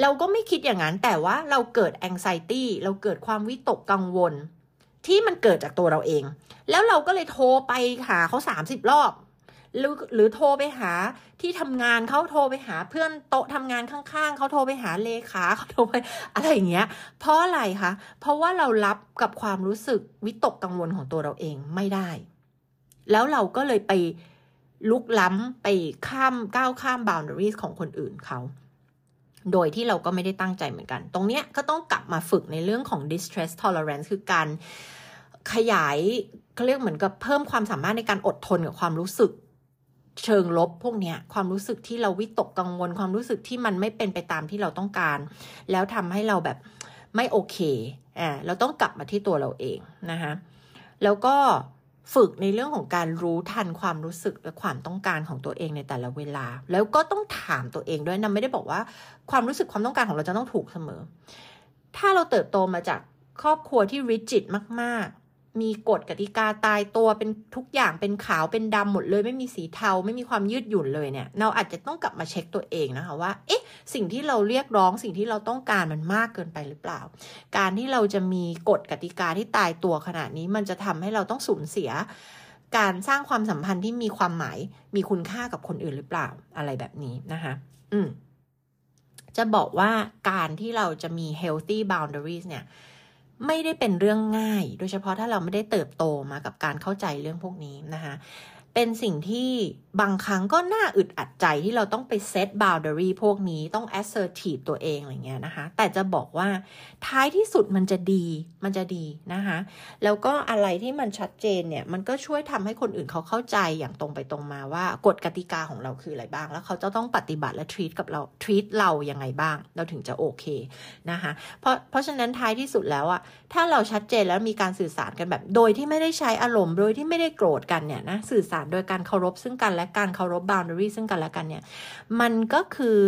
เราก็ไม่คิดอย่างนั้น แต่ว่าเราเกิด anxiety เราเกิดความวิตกกังวล ที่มันเกิดจากตัวเราเอง แล้วเราก็เลยโทรไปหาเขาสามสิบรอบหรือหรือโทรไปหาที่ทำงานเขาโทรไปหาเพื่อนโต๊ะทำงานข้างๆเขาโทรไปหาเลขาเขาโทรไปอะไรอย่างเงี้ย เพราะอะไรคะเพราะว่าเรารับกับความรู้สึกวิตกกังวลของตัวเราเองไม่ได้ แล้วเราก็เลยไป ลุกล้ำไปข้ามก้าวข้าม boundaries ของคนอื่นเขา โดยที่เราก็ไม่ได้ตั้งใจเหมือนกัน ตรงเนี้ยก็ต้องกลับมาฝึกในเรื่องของ distress tolerance คือการขยายเขาเรียกเหมือนกับเพิ่มความสามารถในการอดทนกับความรู้สึกเชิงลบพวกเนี้ยความรู้สึกที่เราวิตกกังวลความรู้สึกที่มันไม่เป็นไปตามที่เราต้องการ แล้วทำให้เราแบบไม่โอเคอ่าเราต้องกลับมาที่ตัวเราเองนะคะแล้วก็ ฝึกในเรื่องของการรู้ทันความรู้สึกและความต้องการของตัวเองในแต่ละเวลา แล้วก็ต้องถามตัวเองด้วยนะไม่ได้บอกว่าความรู้สึกความต้องการของเราจะต้องถูกเสมอ ถ้าเราเติบโตมาจากครอบครัวที่ริจิตมาก มีกฎกติกาตายตัวเป็นทุกอย่างเป็นขาวเป็นดำหมดเลย ไม่มีสีเทาไม่มีความยืดหยุ่นเลยเนี่ย เราอาจจะต้องกลับมาเช็คตัวเองนะคะว่า เอ๊ะ สิ่งที่เราเรียกร้องสิ่งที่เราต้องการมันมากเกินไปหรือเปล่า การที่เราจะมีกฎกติกาที่ตายตัวขนาดนี้ มันจะทำให้เราต้องสูญเสีย การสร้างความสัมพันธ์ที่มีความหมายมีคุณค่ากับคนอื่นหรือเปล่าอะไรแบบนี้นะคะอืมจะบอกว่าการที่เราจะมี healthy boundaries เนี่ย ไม่ได้เป็นเรื่องง่าย โดยเฉพาะถ้าเราไม่ได้เติบโตมากับการเข้าใจเรื่องพวกนี้นะคะ เป็นสิ่งที่บางครั้งก็น่าอึดอัดใจที่เราต้องไปเซตบาวเดอรี่พวกนี้ต้อง assertive ตัวเองอะไรเงี้ยนะคะ แต่จะบอกว่าท้ายที่สุดมันจะดีมันจะดีนะคะ แล้วก็อะไรที่มันชัดเจนเนี่ย มันก็ช่วยทำให้คนอื่นเขาเข้าใจอย่างตรงไปตรงมาว่ากฎกติกาของเราคืออะไรบ้าง แล้วเขาจะต้องปฏิบัติและ treat กับเรา treat เรายังไงบ้าง เราถึงจะโอเคนะคะ เพราะเพราะฉะนั้นท้ายที่สุดแล้วอะถ้าเราชัดเจนแล้วมีการสื่อสารกันแบบ โดยที่ไม่ได้ใช้อารมณ์โดยที่ไม่ได้โกรธกันเนี่ยนะสื่อสารโดยการเคารพซึ่งกันและการเคารพ boundary ซึ่งกันและกันเนี่ย มันก็คือ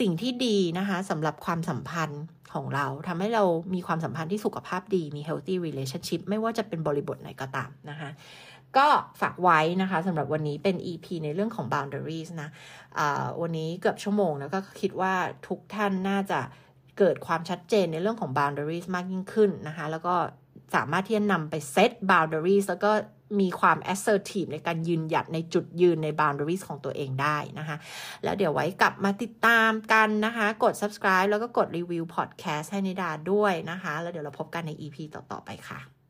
สิ่งที่ดีนะคะสำหรับความสัมพันธ์ของเราทำให้เรามีความสัมพันธ์ที่สุขภาพดีมี healthy relationship ไม่ว่าจะเป็นบริบทไหนก็ตามนะคะ ก็ฝากไว้นะคะสำหรับวันนี้เป็น EP ในเรื่องของ boundaries นะะวันนี้เกือบชั่วโมงแล้วก็คิดว่าทุกท่านน่าจะเกิดความชัดเจนในเรื่องของ boundaries มากยิ่งขึ้นนะคะ แล้วก็ สามารถที่จะนำไปเซต boundaries แล้วก็มีความ assertive ในการยืนหยัดในจุดยืนใน boundaries ของตัวเองได้นะคะ แล้วเดี๋ยวไว้กลับมาติดตามกันนะคะ กด subscribe แล้วก็กดรีวิว podcast ให้นิดาด้วยนะคะ แล้วเดี๋ยวเราพบกันใน EP ต่อ ๆ ไปค่ะ